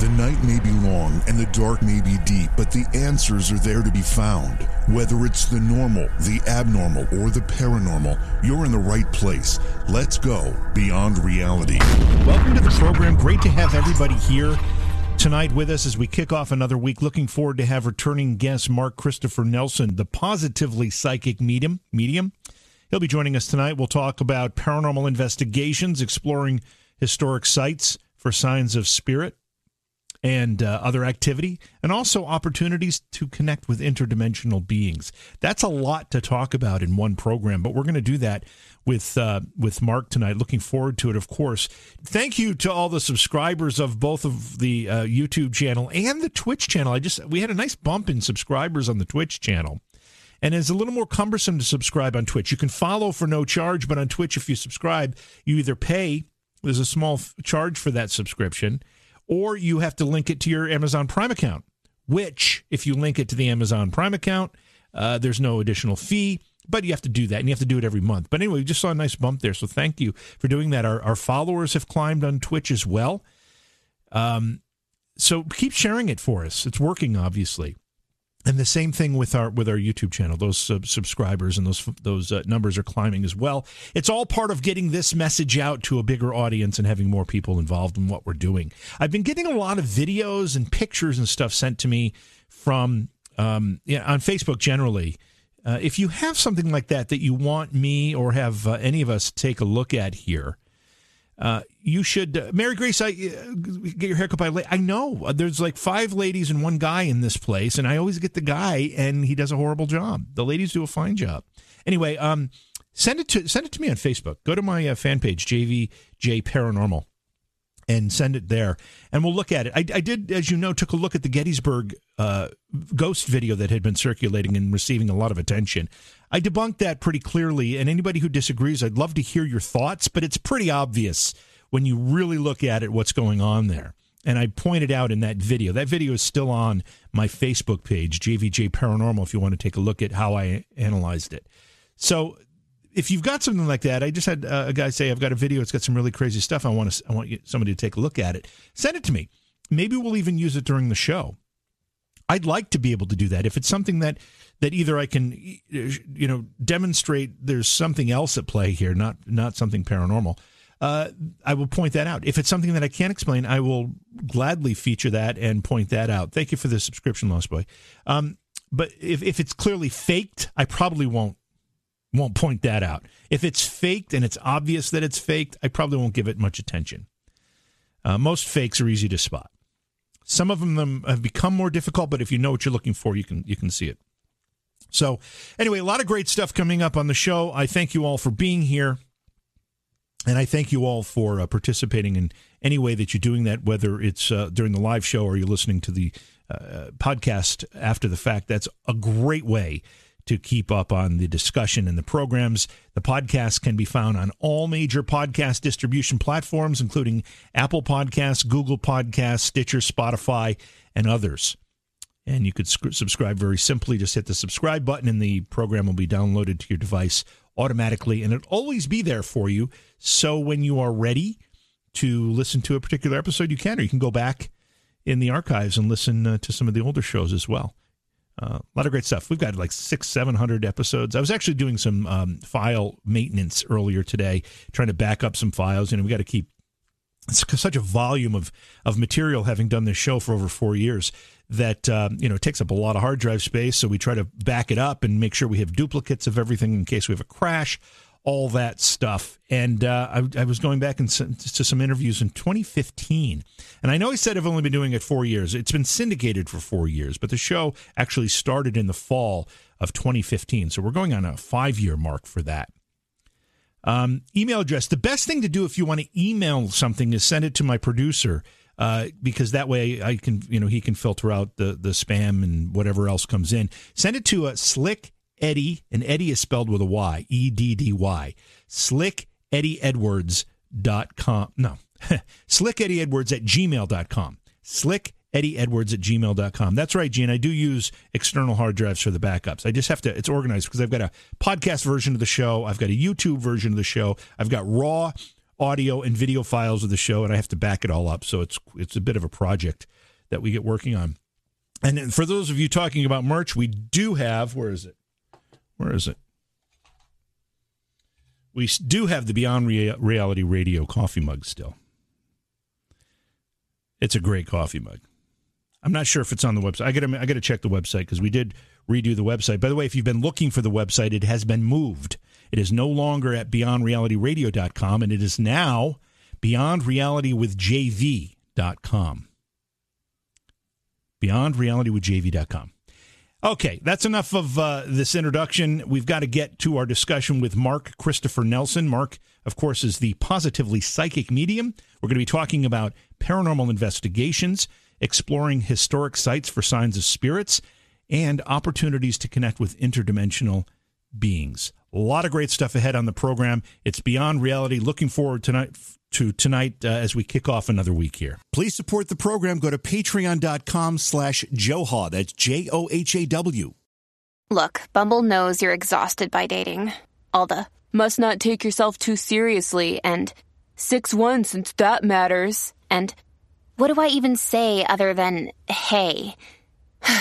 The night may be long and the dark may be deep, but the answers are there to be found. Whether it's the normal, the abnormal, or the paranormal, you're in the right place. Let's go beyond reality. Welcome to the program. Great to have everybody here tonight with us as we kick off another week. Looking forward to have returning guest Mark Christopher Nelson, the positively psychic medium. Medium. He'll be joining us tonight. We'll talk about paranormal investigations, exploring historic sites for signs of spirit and uh, other activity, and also opportunities to connect with interdimensional beings. That's a lot to talk about in one program, but we're going to do that with uh, with Mark tonight. Looking forward to it, of course. Thank you to all the subscribers of both of the uh, YouTube channel and the Twitch channel. I just we had a nice bump in subscribers on the Twitch channel. And it's a little more cumbersome to subscribe on Twitch. You can follow for no charge, but on Twitch, if you subscribe, you either pay, there's a small f- charge for that subscription, or you have to link it to your Amazon Prime account, which, if you link it to the Amazon Prime account, uh, there's no additional fee, but you have to do that, and you have to do it every month. But anyway, we just saw a nice bump there, so thank you for doing that. Our, our followers have climbed on Twitch as well. Um, so keep sharing it for us. It's working, obviously. And the same thing with our with our YouTube channel. Those sub- subscribers and those those uh, numbers are climbing as well. It's all part of getting this message out to a bigger audience and having more people involved in what we're doing. I've been getting a lot of videos and pictures and stuff sent to me from um, yeah, on Facebook generally. Uh, if you have something like that that you want me or have uh, any of us take a look at here, uh, you should, uh, Mary Grace. I uh, get your haircut by. I know uh, there's like five ladies and one guy in this place, and I always get the guy, and he does a horrible job. The ladies do a fine job. Anyway, um, send it to send it to me on Facebook. Go to my uh, fan page, JVJ Paranormal, and send it there, and we'll look at it. I, I did, as you know, took a look at the Gettysburg uh, ghost video that had been circulating and receiving a lot of attention. I debunked that pretty clearly, and anybody who disagrees, I'd love to hear your thoughts, but it's pretty obvious when you really look at it what's going on there. And I pointed out in that video, that video is still on my Facebook page, JVJ Paranormal, if you want to take a look at how I analyzed it. So if you've got something like that, I just had uh, a guy say, I've got a video, it's got some really crazy stuff. I want to, I want somebody to take a look at it. Send it to me. Maybe we'll even use it during the show. I'd like to be able to do that. If it's something that that either I can, you know, demonstrate there's something else at play here, not not something paranormal. Uh, I will point that out. If it's something that I can't explain, I will gladly feature that and point that out. Thank you for the subscription, Lost Boy. Um, but if, if it's clearly faked, I probably won't won't point that out. If it's faked and it's obvious that it's faked, I probably won't give it much attention. Uh, most fakes are easy to spot. Some of them have become more difficult, but if you know what you're looking for, you can you can see it. So, anyway, a lot of great stuff coming up on the show. I thank you all for being here. And I thank you all for uh, participating in any way that you're doing that, whether it's uh, during the live show or you're listening to the uh, podcast after the fact. That's a great way to keep up on the discussion and the programs. The podcast can be found on all major podcast distribution platforms, including Apple Podcasts, Google Podcasts, Stitcher, Spotify, and others. And you could subscribe very simply. Just hit the subscribe button, and the program will be downloaded to your device automatically, and it'll always be there for you. So when you are ready to listen to a particular episode, you can, or you can go back in the archives and listen uh, to some of the older shows as well. A lot of great stuff. We've got like six, seven hundred episodes. I was actually doing some um, file maintenance earlier today, trying to back up some files. You know, we got to keep such a volume of of material, having done this show for over four years, that um, you know it takes up a lot of hard drive space. So we try to back it up and make sure we have duplicates of everything in case we have a crash, all that stuff. And uh, I, I, was going back and to some interviews in 2015, and I know I said I've only been doing it four years. It's been syndicated for four years, but the show actually started in the fall of 2015. So we're going on a five year mark for that. Um, email address. The best thing to do if you want to email something is send it to my producer. Uh, because that way I can, you know, he can filter out the the spam and whatever else comes in. Send it to a slick Eddie, and Eddie is spelled with a Y, E D D Y. Slick Eddie Edwards dot com. No, Slick Eddie Edwards at gmail.com. Slick Eddie Edwards at gmail.com. That's right, Gene. I do use external hard drives for the backups. I just have to, it's organized because I've got a podcast version of the show. I've got a YouTube version of the show. I've got raw audio and video files of the show, and I have to back it all up. So it's it's a bit of a project that we get working on. And for those of you talking about merch, we do have. Where is it? Where is it? We do have the Beyond Reality Radio coffee mug still. It's a great coffee mug. I'm not sure if it's on the website. I got to I got to check the website because we did redo the website. By the way, if you've been looking for the website, it has been moved. It is no longer at beyondrealityradio.com and it is now beyondrealitywithjv.com. Beyondrealitywithjv.com. Okay, that's enough of uh, this introduction. We've got to get to our discussion with Mark Christopher Nelson. Mark, of course, is the positively psychic medium. We're going to be talking about paranormal investigations, exploring historic sites for signs of spirits, and opportunities to connect with interdimensional beings. A lot of great stuff ahead on the program. It's beyond reality. Looking forward tonight to tonight uh, as we kick off another week here. Please support the program. Go to patreon.com slash Johaw. That's J-O-H-A-W. Look, Bumble knows you're exhausted by dating. All the must not take yourself too seriously and 6-1 since that matters. And what do I even say other than hey?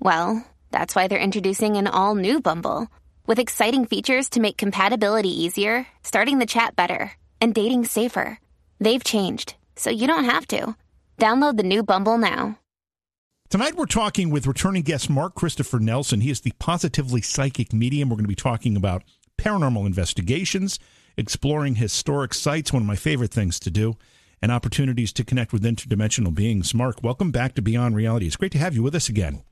well, that's why they're introducing an all-new Bumble with exciting features to make compatibility easier, starting the chat better and dating safer. They've changed, so you don't have to. Download the new Bumble now. Tonight we're talking with returning guest Mark Christopher Nelson. He is the positively psychic medium. We're going to be talking about paranormal investigations, exploring historic sites, one of my favorite things to do, and opportunities to connect with interdimensional beings. Mark, welcome back to Beyond Reality. It's great to have you with us again.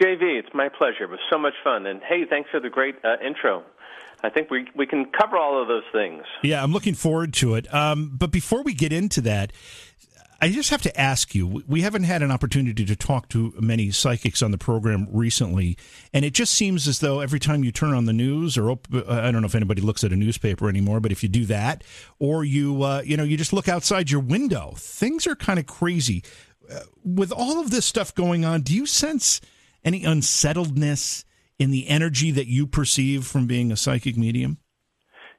JV, it's my pleasure. It was so much fun. And hey, thanks for the great uh, intro. I think we we can cover all of those things. Yeah, I'm looking forward to it. Um, but before we get into that, I just have to ask you. We haven't had an opportunity to talk to many psychics on the program recently, and it just seems as though every time you turn on the news, or op- I don't know if anybody looks at a newspaper anymore, but if you do that, or you uh, you know you just look outside your window, things are kind of crazy. Uh, with all of this stuff going on, do you sense any unsettledness? In the energy that you perceive from being a psychic medium?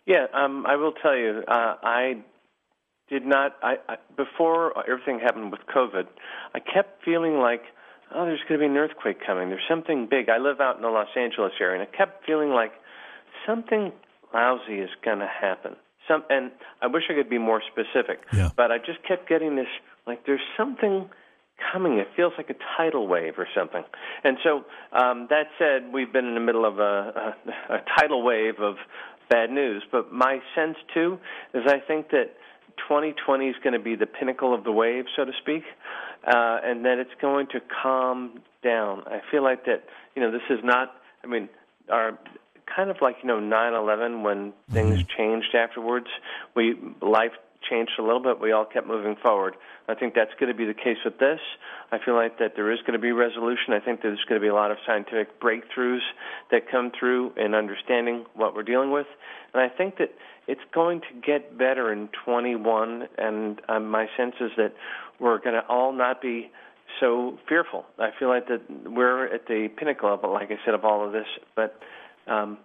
Yeah, um, I will tell you, uh, I did not. I, I before everything happened with COVID, I kept feeling like, oh, there's going to be an earthquake coming. There's something big. I live out in the Los Angeles area, and I kept feeling like something lousy is going to happen. Some, and I wish I could be more specific, yeah. but I just kept getting this like there's something coming. It feels like a tidal wave or something. And so, um, that said, we've been in the middle of a, a, a tidal wave of bad news. But my sense, too, is I think that 2020 is going to be the pinnacle of the wave, so to speak, uh, and that it's going to calm down. I feel like that, you know, this is not, I mean, our kind of like you know 9/11 when things mm-hmm. changed afterwards. We life changed a little bit. We all kept moving forward. I think that's going to be the case with this. I feel like that there is going to be resolution. I think there's going to be a lot of scientific breakthroughs that come through in understanding what we're dealing with. And I think that it's going to get better in 21. And um, my sense is that we're going to all not be so fearful. I feel like that we're at the pinnacle of, like I said, of all of this. But um,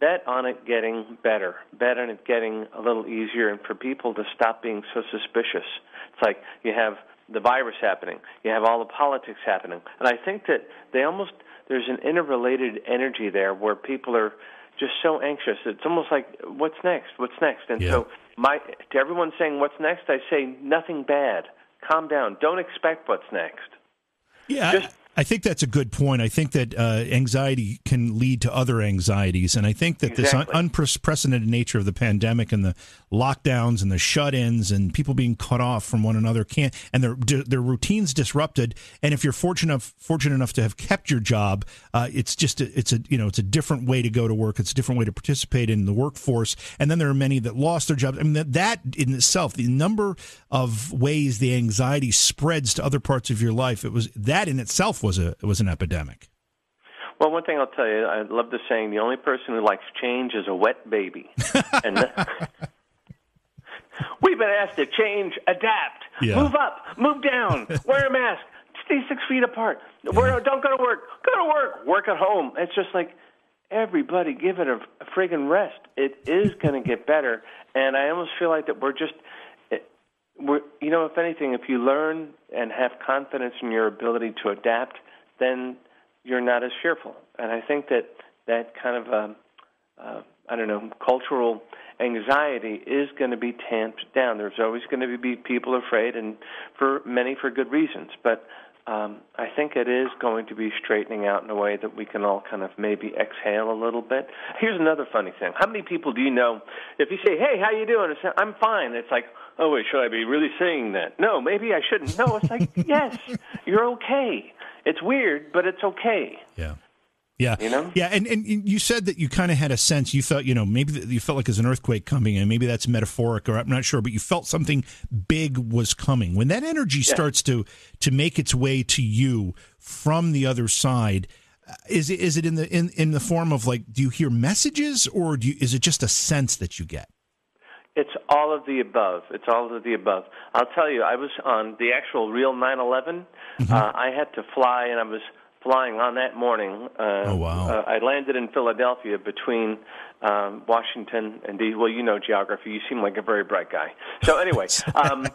bet on it getting better, bet on it getting a little easier, and for people to stop being so suspicious. It's like you have the virus happening, you have all the politics happening, and I think that they almost there's an interrelated energy there where people are just so anxious. It's almost like what's next? What's next? And yeah. so my to everyone saying what's next, I say nothing bad. Calm down. Don't expect what's next. Yeah. Just I think that's a good point. I think that uh, anxiety can lead to other anxieties, and I think that exactly. this un- unprecedented nature of the pandemic and the lockdowns and the shut-ins and people being cut off from one another can't and their their routines disrupted. And if you're fortunate enough, fortunate enough to have kept your job, uh, it's just a, it's a you know it's a different way to go to work. It's a different way to participate in the workforce. And then there are many that lost their jobs. I mean that, that in itself, the number of ways the anxiety spreads to other parts of your life, it was that in itself was a was an epidemic. Well, one thing I'll tell you, I love the saying: the only person who likes change is a wet baby. and we've been asked to change, adapt, yeah. move up, move down, wear a mask, stay six feet apart, yeah. don't go to work, go to work, work at home. It's just like everybody give it a, a friggin' rest. It is going to get better, and I almost feel like that we're just, it, we're you know, if anything, if you learn and have confidence in your ability to adapt, then you're not as fearful. And I think that that kind of um, uh, I don't know cultural anxiety is going to be tamped down. There's always going to be people afraid, and for many for good reasons. But um, I think it is going to be straightening out in a way that we can all kind of maybe exhale a little bit. Here's another funny thing: How many people do you know? If you say, "Hey, how you doing?" Say, "I'm fine," it's like, "Oh wait, should I be really saying that?" No, maybe I shouldn't. No, it's like, "Yes, you're okay." It's weird, but it's okay. Yeah. Yeah, you know, yeah, and and you said that you kind of had a sense. You felt, you know, maybe you felt like there's an earthquake coming, and maybe that's metaphoric, or I'm not sure, but you felt something big was coming. When that energy yeah. starts to to make its way to you from the other side, uh, is it is it in the in in the form of like, do you hear messages, or do you, is it just a sense that you get? It's all of the above. It's all of the above. I'll tell you, I was on the actual real 9/11. Mm-hmm. Uh, I had to fly, and I was flying on that morning. Uh, oh wow! Uh, I landed in Philadelphia between um, Washington and D. Well, you know geography. You seem like a very bright guy. So anyway, um,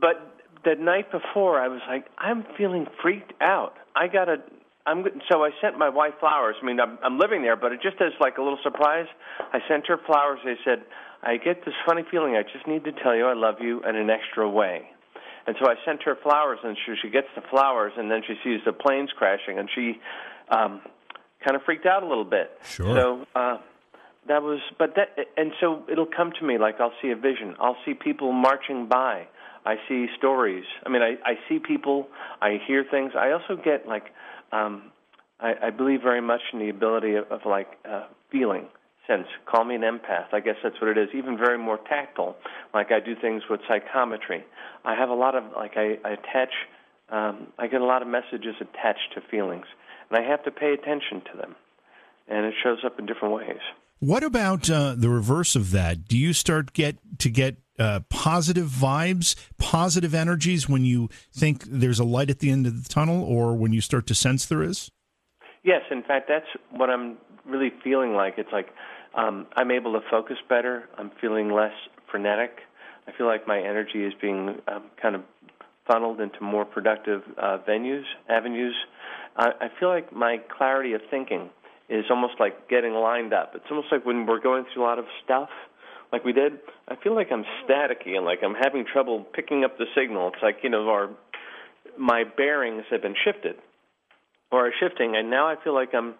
but the night before, I was like, I'm feeling freaked out. I gotta. I'm so I sent my wife flowers. I mean, I'm, I'm living there, but it just as like a little surprise. I sent her flowers. They said, I get this funny feeling. I just need to tell you I love you in an extra way. And so I sent her flowers, and she, she gets the flowers, and then she sees the planes crashing, and she um, kind of freaked out a little bit. Sure. So uh, that was, but that, and so it'll come to me like I'll see a vision. I'll see people marching by. I see stories. I mean, I, I see people. I hear things. I also get like, um, I, I believe very much in the ability of, of like uh, feeling sense. Call me an empath. I guess that's what it is. Even very more tactile, like I do things with psychometry. I have a lot of like I, I attach. Um, I get a lot of messages attached to feelings, and I have to pay attention to them, and it shows up in different ways. What about uh, the reverse of that? Do you start get to get uh, positive vibes, positive energies when you think there's a light at the end of the tunnel, or when you start to sense there is? Yes, in fact, that's what I'm really feeling like. It's like um, I'm able to focus better. I'm feeling less frenetic. I feel like my energy is being um, kind of funneled into more productive uh, venues, avenues. I, I feel like my clarity of thinking is almost like getting lined up. It's almost like when we're going through a lot of stuff, like we did. I feel like I'm staticky and like I'm having trouble picking up the signal. It's like you know, our my bearings have been shifted or are shifting, and now I feel like I'm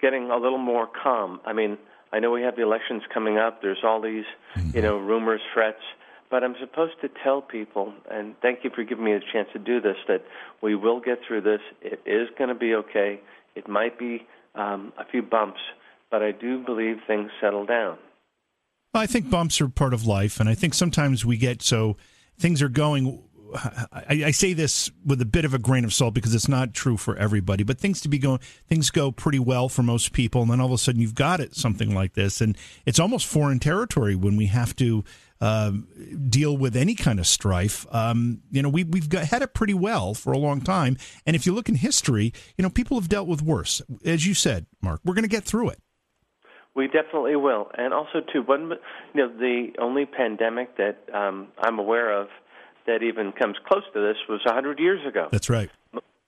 getting a little more calm. I mean, I know we have the elections coming up. There's all these, you know, rumors, threats. But I'm supposed to tell people, and thank you for giving me a chance to do this, that we will get through this. It is going to be okay. It might be um, a few bumps, but I do believe things settle down. I think bumps are part of life, and I think sometimes we get so things are going I, I, say this with a bit of a grain of salt because it's not true for everybody, but things to be going, things go pretty well for most people, and then all of a sudden you've got it something like this, and it's almost foreign territory when we have to uh, deal with any kind of strife. Um, you know, we we've got, had it pretty well for a long time, and if you look in history, you know, people have dealt with worse. As you said, Mark, we're going to get through it. We definitely will, and also too, one, you know, the only pandemic that um, I'm aware of that even comes close to this was 100 years ago. That's right.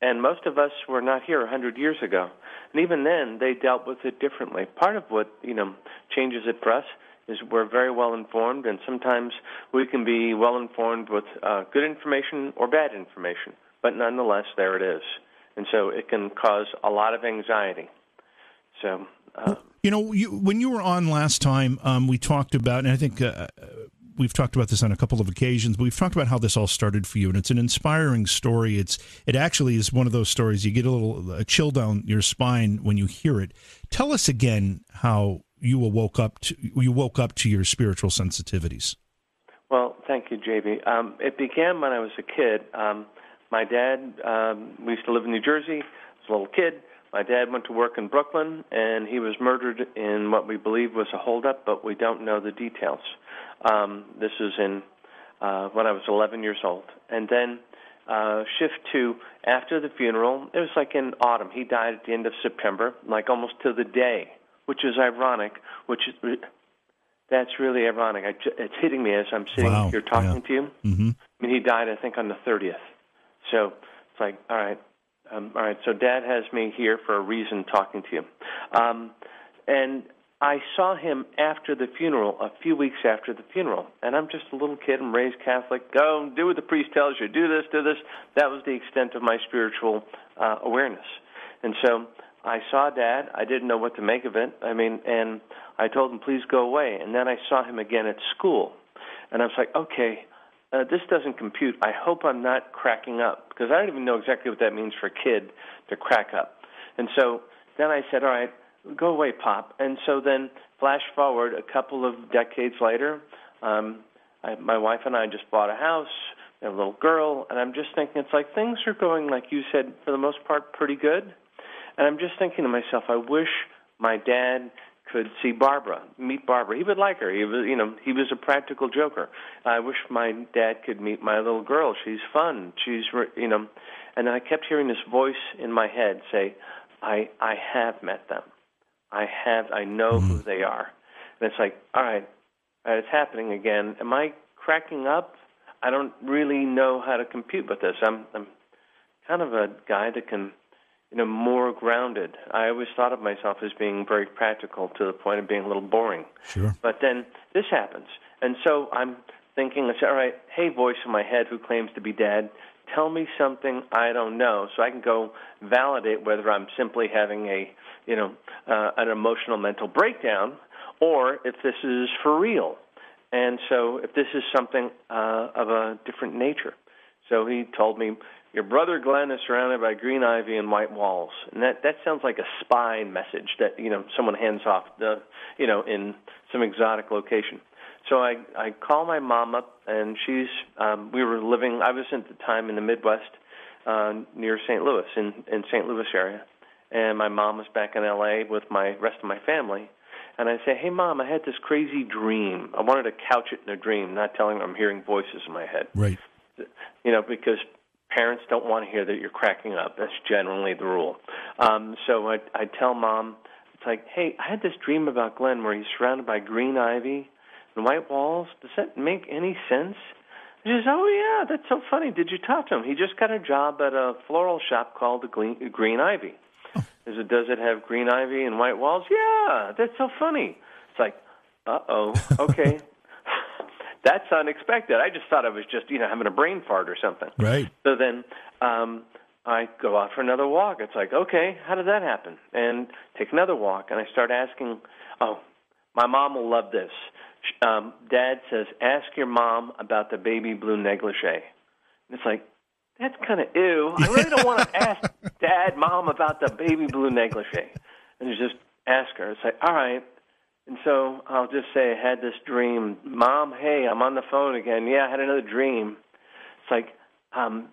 And most of us were not here 100 years ago. And even then, they dealt with it differently. Part of what, you know, changes it for us is we're very well informed, and sometimes we can be well informed with uh, good information or bad information. But nonetheless, there it is. And so it can cause a lot of anxiety. So. Uh, you know, you, when you were on last time, um, we talked about, and I think uh, we've talked about this on a couple of occasions, but we've talked about how this all started for you, and it's an inspiring story. It's it actually is one of those stories you get a little a chill down your spine when you hear it. Tell us again how you woke up to you woke up to your spiritual sensitivities. Well, thank you, JV. Um, it began when I was a kid. Um, my dad, um, we used to live in New Jersey. I was a little kid. My dad went to work in Brooklyn, and he was murdered in what we believe was a holdup, but we don't know the details. Um, this was in uh, when I was 11 years old, and then uh, shift to after the funeral. It was like in autumn. He died at the end of September, like almost to the day which is ironic. Which is that's really ironic. I, it's hitting me as I'm sitting Wow, here talking yeah. to you. Mm-hmm. I mean, he died, I think, on the 30th. So it's like, all right, um, all right. So Dad has me here for a reason, talking to you. Um, and I saw him after the funeral, a few weeks after the funeral, and I'm just a little kid. I'm raised Catholic. Go do what the priest tells you. Do this, do this. That was the extent of my spiritual uh, awareness. And so I saw Dad. I didn't know what to make of it. I mean, and I told him, please go away. And then I saw him again at school, and I was like, okay, uh, this doesn't compute. I hope I'm not cracking up because I don't even know exactly what that means for a kid to crack up. And so then I said, all right, go away, Pop. And so then, flash forward a couple of decades later, um, I, my wife and I just bought a house, a little girl, and I'm just thinking, it's like things are going, like you said, for the most part, pretty good. And I'm just thinking to myself, I wish my dad could see Barbara, meet Barbara. He would like her. He was, you know, he was a practical joker. I wish my dad could meet my little girl. She's fun. She's, you know, and I kept hearing this voice in my head say, "I, I have met them. I have. I know who mm-hmm. they are." And it's like, all right, all right, it's happening again. Am I cracking up? I don't really know how to compute with this. I'm, I'm kind of a guy that can you know, more grounded. I always thought of myself as being very practical to the point of being a little boring. Sure. But then this happens. And so I'm thinking, I say, all right, hey, voice in my head who claims to be dad, tell me something I don't know so I can go validate whether I'm simply having a, you know, uh, an emotional mental breakdown or if this is for real. And so if this is something uh, of a different nature. So he told me, your brother Glenn is surrounded by green ivy and white walls, and that that sounds like a spy message that you know someone hands off the you know in some exotic location. So I I call my mom up, and she's um, we were living. I was at the time in the Midwest uh, near St. Louis in in St. Louis area, and my mom was back in L.A. with my rest of my family. And I say, hey mom, I had this crazy dream. I wanted to couch it in a dream, not telling her I'm hearing voices in my head Right. you know, because parents don't want to hear that you're cracking up. That's generally the rule. Um, so I, I tell mom, it's like, hey, I had this dream about Glenn where he's surrounded by green ivy and white walls. Does that make any sense? She says, oh yeah, that's so funny. Did you talk to him? He just got a job at a floral shop called the Green, green Ivy. Is it? Does it have green ivy and white walls? Yeah, that's so funny. It's like, uh oh, okay. That's unexpected. I just thought I was just, you know, having a brain fart or something. Right. So then um, I go out for another walk. It's like, okay, how did that happen? And take another walk, and I start asking. Oh, my mom will love this. Um, Dad says, ask your mom about the baby blue negligee. And it's like, that's kind of ew. I really don't want to ask Dad, Mom about the baby blue negligee. And you just ask her. It's like, all right. And so I'll just say I had this dream. Mom, hey, I'm on the phone again. Yeah, I had another dream. It's like, um,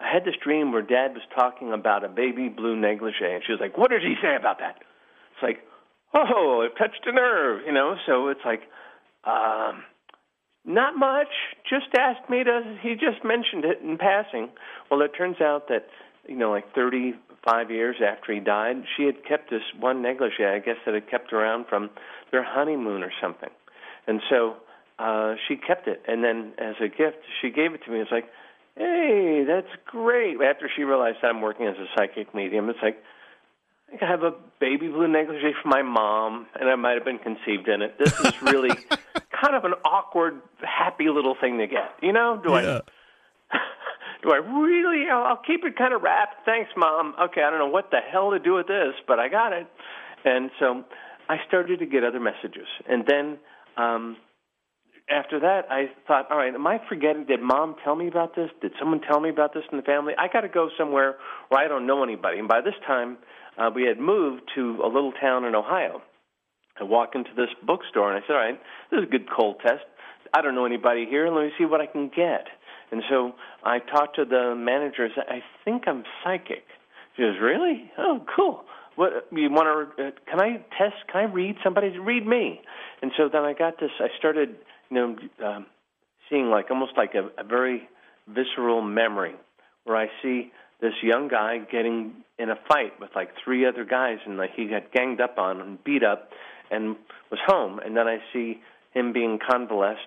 I had this dream where Dad was talking about a baby blue negligee, and she was like, "What did he say about that?" It's like, "Oh, it touched a nerve," you know. So it's like, um, not much. Just asked me to. He just mentioned it in passing. Well, it turns out that you know, like 35 years after he died, she had kept this one negligee. I guess that had kept around from their honeymoon or something, and so uh, she kept it. And then, as a gift, she gave it to me. It's like, hey, that's great. After she realized I'm working as a psychic medium, it's like. I have a baby blue negligee for my mom, and I might have been conceived in it. This is really kind of an awkward, happy little thing to get. You know? Do Yeah. I do I really? I'll, I'll keep it kind of wrapped. Thanks, mom. Okay, I don't know what the hell to do with this, but I got it. And so I started to get other messages, and then um, after that, I thought, all right, am I forgetting? Did mom tell me about this? Did someone tell me about this in the family? I got to go somewhere where I don't know anybody. And by this time, uh, we had moved to a little town in Ohio. I walk into this bookstore and I said, all right, this is a good cold test. I don't know anybody here. Let me see what I can get. And so I talked to the manager. I said, I think I'm psychic. She goes, really? Oh, cool. What you want to? Uh, can I test? Can I read somebody? Read me. And so then I got this. I started, you know, um, seeing like almost like a, a very visceral memory, where I see this young guy getting in a fight with like three other guys, and like he got ganged up on and beat up, and was home. And then I see him being convalesced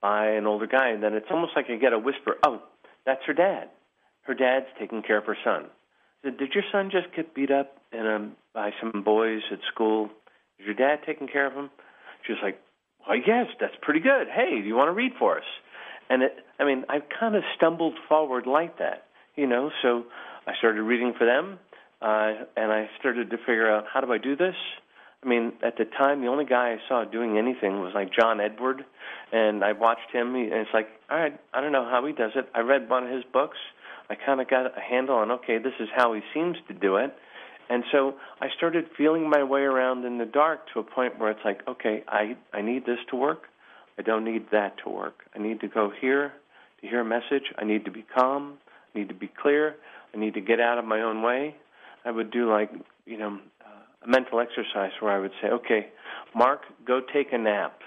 by an older guy, and then it's almost like I get a whisper, "Oh, that's her dad. Her dad's taking care of her son." I said, "Did your son just get beat up in a, by some boys at school? Is your dad taking care of him?" She was like, "Well, yes, that's pretty good. Hey, do you want to read for us?" And it, I mean, I kind of stumbled forward like that, you know. So I started reading for them, uh, and I started to figure out how do I do this. I mean, at the time, the only guy I saw doing anything was like John Edward, and I watched him, and it's like, all right, I don't know how he does it. I read one of his books. I kind of got a handle on, okay, this is how he seems to do it. And so I started feeling my way around in the dark to a point where it's like, okay, I I need this to work. I don't need that to work. I need to go here to hear a message. I need to be calm. I need to be clear. I need to get out of my own way. I would do like, you know, uh, a mental exercise where I would say, okay, Mark, go take a nap.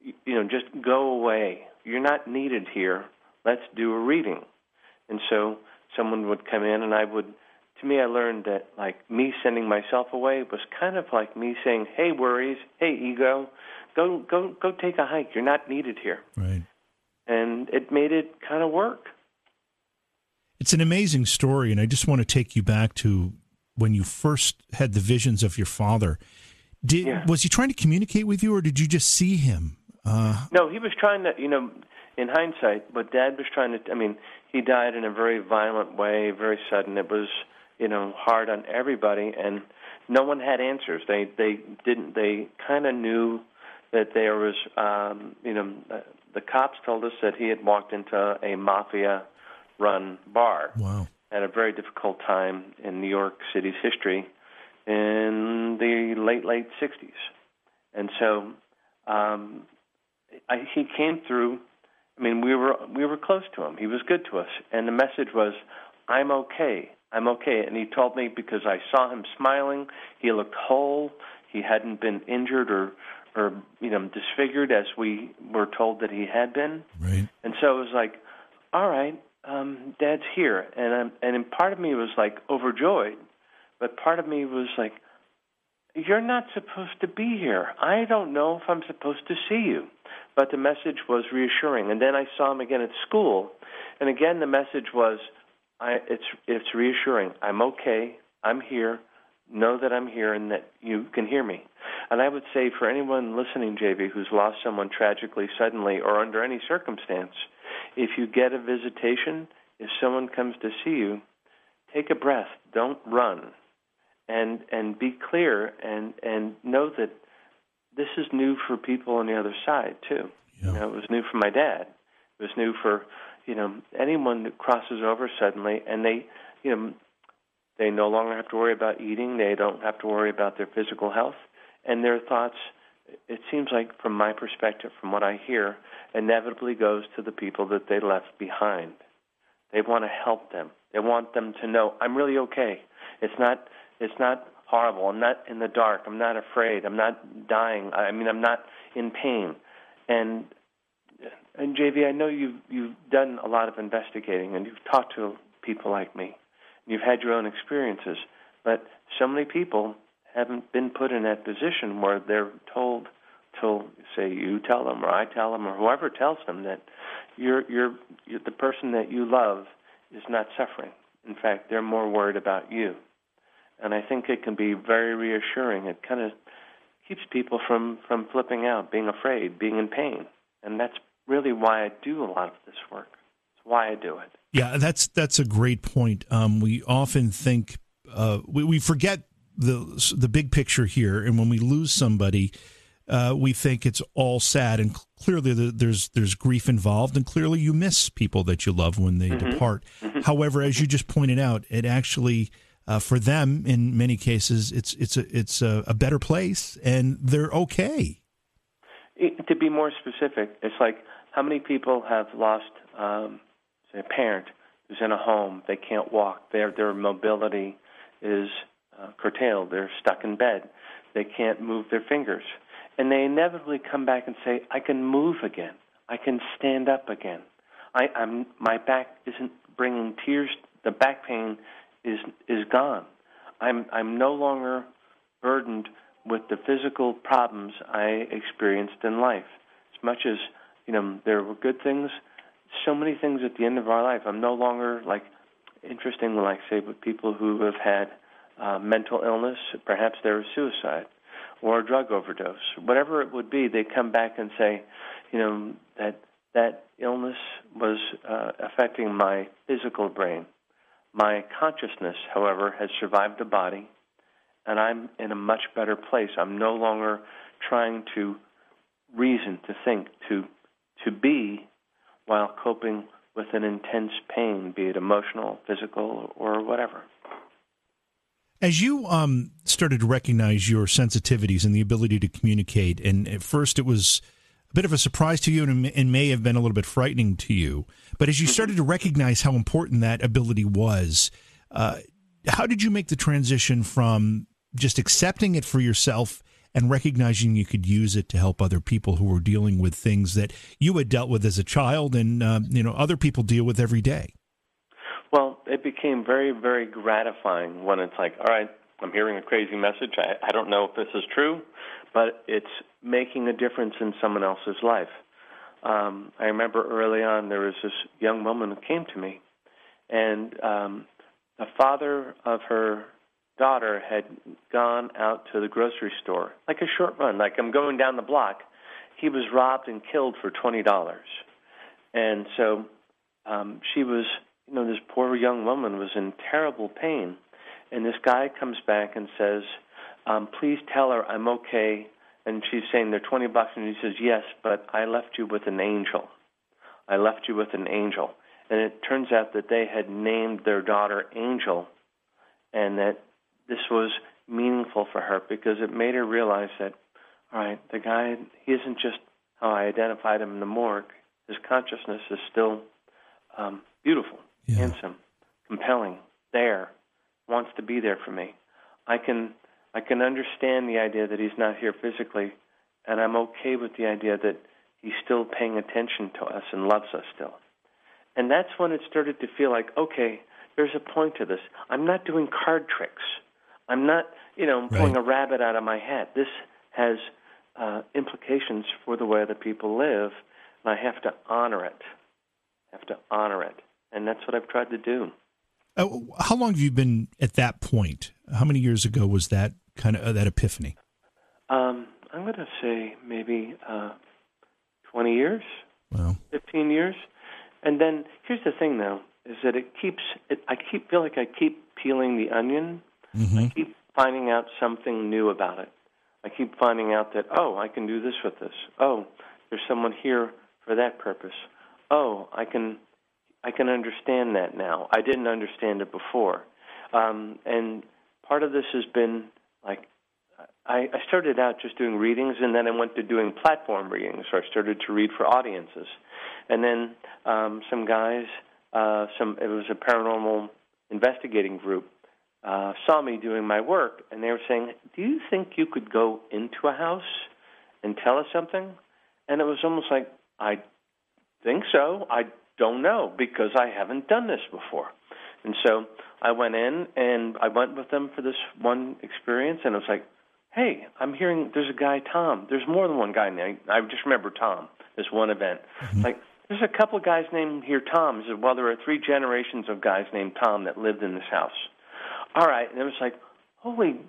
You, you know, just go away. You're not needed here. Let's do a reading. And so someone would come in and I would to me I learned that like me sending myself away was kind of like me saying, "Hey worries, hey ego, go go go take a hike. You're not needed here." Right. And it made it kind of work. It's an amazing story and I just want to take you back to when you first had the visions of your father. Did Yeah. was he trying to communicate with you or did you just see him? Uh, No, he was trying to, you know, in hindsight, but Dad was trying to. I mean, he died in a very violent way, very sudden. It was, you know, hard on everybody, and no one had answers. They they didn't. They kind of knew that there was, um, you know, uh, the cops told us that he had walked into a mafia-run bar wow. at a very difficult time in New York City's history in the late late 60s, and so um, I, he came through. I mean, we were we were close to him. He was good to us, and the message was, "I'm okay. I'm okay." And he told me because I saw him smiling. He looked whole. He hadn't been injured or or you know disfigured as we were told that he had been. Right. And so it was like, all right, um, Dad's here, and I'm, and in part of me was like overjoyed, but part of me was like, you're not supposed to be here. I don't know if I'm supposed to see you. But the message was reassuring. And then I saw him again at school, and again the message was, I, it's it's reassuring. I'm okay. I'm here. Know that I'm here and that you can hear me. And I would say for anyone listening, JV, who's lost someone tragically, suddenly, or under any circumstance, if you get a visitation, if someone comes to see you, take a breath. Don't run, and and be clear and and know that this is new for people on the other side too. Yeah. You know, it was new for my dad. It was new for you know anyone that crosses over suddenly, and they you know they no longer have to worry about eating. They don't have to worry about their physical health, and their thoughts. It seems like, from my perspective, from what I hear, inevitably goes to the people that they left behind. They want to help them. They want them to know I'm really okay. It's not. It's not horrible. I'm not in the dark. I'm not afraid. I'm not dying. I mean, I'm not in pain. And and JV, I know you've you've done a lot of investigating and you've talked to people like me. You've had your own experiences, but so many people haven't been put in that position where they're told to say you tell them or I tell them or whoever tells them that you're you're, you're the person that you love is not suffering. In fact, they're more worried about you. And I think it can be very reassuring. It kind of keeps people from from flipping out, being afraid, being in pain. And that's really why I do a lot of this work. It's why I do it. Yeah, that's that's a great point. Um, we often think uh, we, we forget the the big picture here, and when we lose somebody, uh, we think it's all sad. And clearly, the, there's there's grief involved, and clearly, you miss people that you love when they depart. However, as you just pointed out, it actually uh, for them in many cases, it's it's a it's a, a better place, and they're okay. It, to be more specific, it's like how many people have lost, um, say, a parent who's in a home, they can't walk, their their mobility is uh, curtailed, they're stuck in bed, they can't move their fingers, and they inevitably come back and say, "I can move again, I can stand up again, I, I'm my back isn't bringing tears the back pain is is gone. I'm I'm no longer burdened with the physical problems I experienced in life. As much as you know, there were good things. So many things at the end of our life. I'm no longer like interesting, like say, with people who have had uh, mental illness. Perhaps there was suicide or a drug overdose, whatever it would be. They come back and say, you know, that that illness was uh, affecting my physical brain. My consciousness, however, has survived the body, and I'm in a much better place. I'm no longer trying to reason, to think, to to be while coping with an intense pain, be it emotional, physical, or whatever. As you um, started to recognize your sensitivities and the ability to communicate, and at first it was a bit of a surprise to you and, and may have been a little bit frightening to you, but as you mm-hmm. started to recognize how important that ability was, uh, how did you make the transition from just accepting it for yourself and recognizing you could use it to help other people who were dealing with things that you had dealt with as a child and uh, you know other people deal with every day it became very very gratifying when it's like all right i'm hearing a crazy message. I, I don't know if this is true but it's making a difference in someone else's life. Um, i remember early on there was this young woman who came to me and um, the father of her daughter had gone out to the grocery store, like a short run, like I'm going down the block. He was robbed and killed for twenty dollars, and so um, she was, you know, this poor young woman was in terrible pain, and this guy comes back and says, um, "Please tell her I'm okay." And she's saying they're twenty bucks, and he says, "Yes, but I left you with an angel. I left you with an angel." And it turns out that they had named their daughter Angel, and that this was meaningful for her because it made her realize that, all right, the guy, he isn't just how I identified him in the morgue. His consciousness is still um, beautiful, yeah. handsome, compelling, there, wants to be there for me. I can I can understand the idea that he's not here physically, and I'm okay with the idea that he's still paying attention to us and loves us still. And that's when it started to feel like, okay, there's a point to this. I'm not doing card tricks. I'm not, you know, pulling right. a rabbit out of my hat. This has uh, implications for the way that people live, and I have to honor it. I have to honor it, and that's what I've tried to do. Uh, how long have you been at that point? How many years ago was that kind of uh, that epiphany? Um, I'm going to say maybe uh, 20 years, wow. 15 years. And then here's the thing, though, is that it keeps. It, I keep feel like I keep peeling the onion Mm-hmm. I keep finding out something new about it. I keep finding out that, oh, I can do this with this. Oh, there's someone here for that purpose. Oh, I can I can understand that now. I didn't understand it before. Um, and part of this has been like I, I started out just doing readings, and then I went to doing platform readings. So I started to read for audiences, and then um, some guys, uh, some it was a paranormal investigating group uh, saw me doing my work, and they were saying, "Do you think you could go into a house and tell us something?" And it was almost like, "I think so. I don't know because I haven't done this before." And so I went in and I went with them for this one experience, and it was like, "Hey, I'm hearing there's a guy Tom. There's more than one guy named. I just remember Tom. This one event, mm-hmm. like." There's a couple of guys named here Tom. He said, well, there are three generations of guys named Tom that lived in this house all right. And it was like, holy,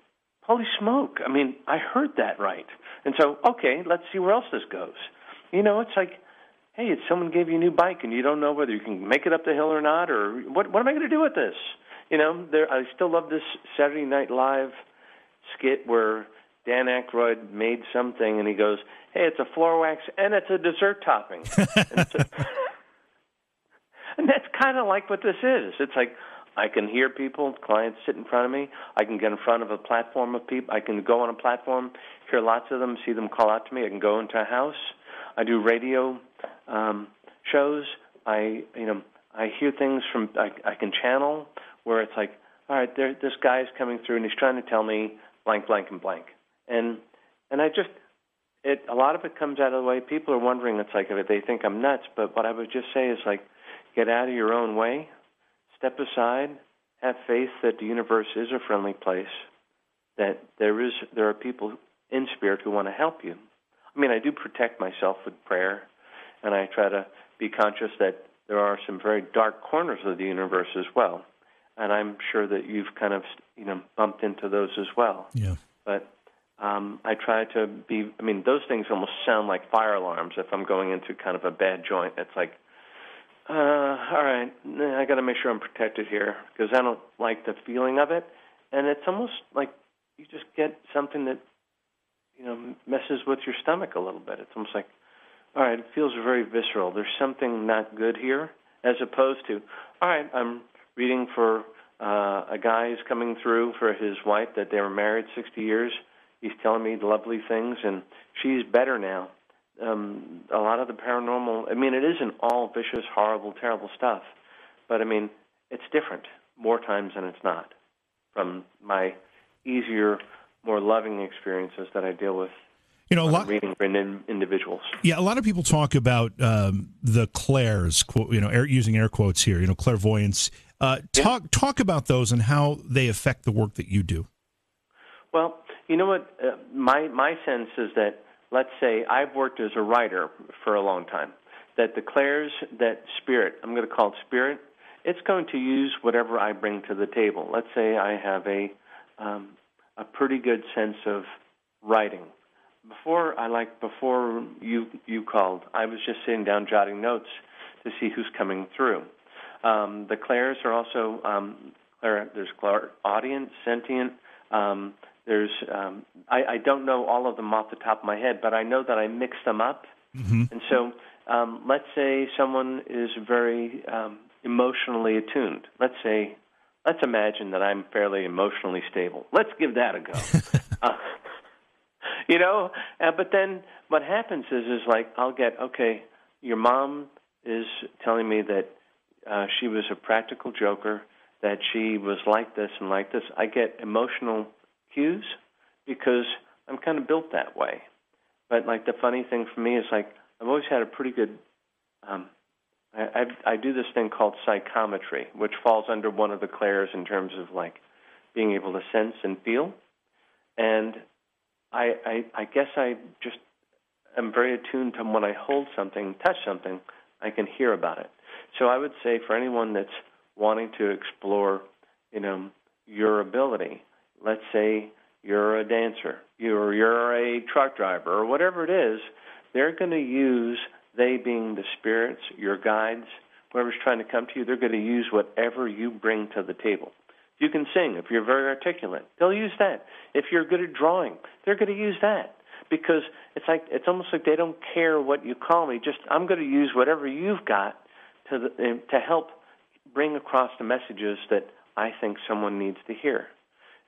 holy smoke. I mean, I heard that right. And so, okay, let's see where else this goes. You know, it's like, hey, it's someone gave you a new bike and you don't know whether you can make it up the hill or not, or what, what am I going to do with this? You know, there, I still love this Saturday Night Live skit where Dan Aykroyd made something and he goes, hey, it's a floor wax and it's a dessert topping. and, so, and that's kind of like what this is. It's like, I can hear people, clients sit in front of me. I can get in front of a platform of people. I can go on a platform, hear lots of them, see them call out to me. I can go into a house. I do radio um, shows. I, you know, I hear things from. I, I can channel where it's like, all right, there, this guy's coming through and he's trying to tell me blank, blank, and blank, and and I just it. A lot of it comes out of the way people are wondering. It's like they think I'm nuts, but what I would just say is like, get out of your own way step aside, have faith that the universe is a friendly place, that there is there are people in spirit who want to help you. I mean, I do protect myself with prayer, and I try to be conscious that there are some very dark corners of the universe as well, and I'm sure that you've kind of you know bumped into those as well. Yeah. But um, I try to be. I mean, those things almost sound like fire alarms. If I'm going into kind of a bad joint, it's like, uh, all right, I got to make sure I'm protected here because I don't like the feeling of it, and it's almost like you just get something that you know messes with your stomach a little bit. It's almost like, all right, it feels very visceral. There's something not good here, as opposed to, all right, I'm reading for uh, a guy who's coming through for his wife that they were married 60 years. He's telling me lovely things, and she's better now. Um, a lot of the paranormal, I mean, it isn't all vicious, horrible, terrible stuff, but I mean, it's different more times than it's not from my easier, more loving experiences that I deal with you know, a lot reading for individuals. Yeah, a lot of people talk about um, the clairs, you know, air, using air quotes here. You know, clairvoyance. Uh, talk yeah. talk about those and how they affect the work that you do. Well, you know what? Uh, my my sense is that let's say I've worked as a writer for a long time. That the clairs, that spirit, I'm going to call it spirit. It's going to use whatever I bring to the table. Let's say I have a um, a pretty good sense of writing before I like before you you called, I was just sitting down jotting notes to see who's coming through. Um, the clairs are also um, clair, there's clair, audience, sentient. Um, there's um, I, I don't know all of them off the top of my head, but I know that I mix them up. Mm-hmm. And so, um, let's say someone is very um, emotionally attuned. Let's say, let's imagine that I'm fairly emotionally stable. Let's give that a go. uh, you know. Uh, but then what happens is, is like I'll get okay. Your mom is telling me that uh, she was a practical joker, that she was like this and like this. I get emotional cues because I'm kind of built that way. But like the funny thing for me is like I've always had a pretty good. Um, I, I, I do this thing called psychometry, which falls under one of the clairs in terms of like being able to sense and feel. And I, I, I guess I just am very attuned to when I hold something, touch something, I can hear about it. So I would say for anyone that's wanting to explore, you know, your ability, let's say you're a dancer, you're you're a truck driver, or whatever it is, they're going to use they being the spirits, your guides, whoever's trying to come to you, they're going to use whatever you bring to the table. You can sing if you're very articulate. They'll use that. If you're good at drawing, they're going to use that because it's like it's almost like they don't care what you call me. Just I'm going to use whatever you've got to the, eh, to help bring across the messages that I think someone needs to hear.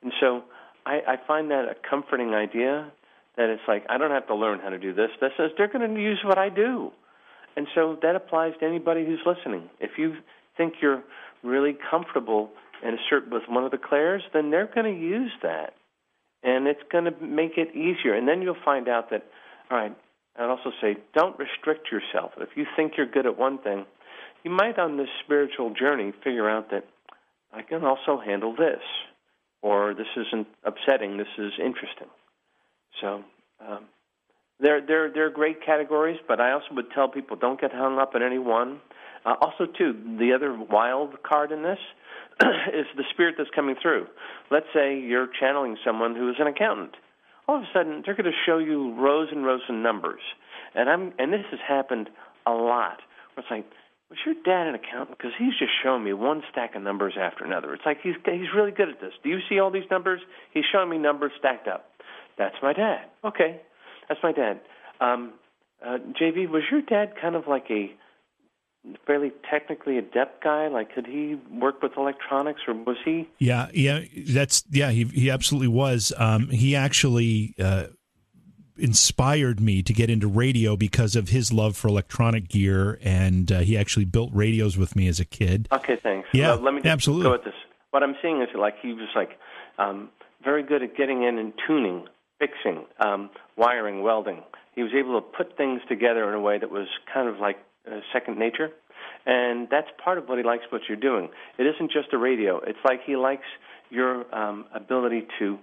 And so I, I find that a comforting idea that it's like I don't have to learn how to do this. This is they're going to use what I do. And so that applies to anybody who's listening. If you think you're really comfortable and assert with one of the clairs, then they're going to use that. And it's going to make it easier. And then you'll find out that, all right, I'd also say don't restrict yourself. If you think you're good at one thing, you might on this spiritual journey figure out that I can also handle this, or this isn't upsetting, this is interesting. So um, they're, they're, they're great categories, but I also would tell people don't get hung up in any one. Uh, also, too, the other wild card in this is the spirit that's coming through. Let's say you're channeling someone who is an accountant. All of a sudden, they're going to show you rows and rows of numbers, and I'm and this has happened a lot. It's like, was your dad an accountant? Because he's just showing me one stack of numbers after another. It's like he's he's really good at this. Do you see all these numbers? He's showing me numbers stacked up. That's my dad. Okay, that's my dad. Um, uh, JV, was your dad kind of like a fairly technically adept guy? Like, could he work with electronics, or was he? Yeah, yeah, that's yeah. He he absolutely was. Um, he actually uh, inspired me to get into radio because of his love for electronic gear, and uh, he actually built radios with me as a kid. Okay, thanks. Yeah, let me absolutely. go with this. What I'm seeing is like he was like um, very good at getting in and tuning, fixing, um, wiring, welding. He was able to put things together in a way that was kind of like uh, second nature. and that's part of what he likes what you're doing. It isn't just a radio. It's like he likes your um, ability to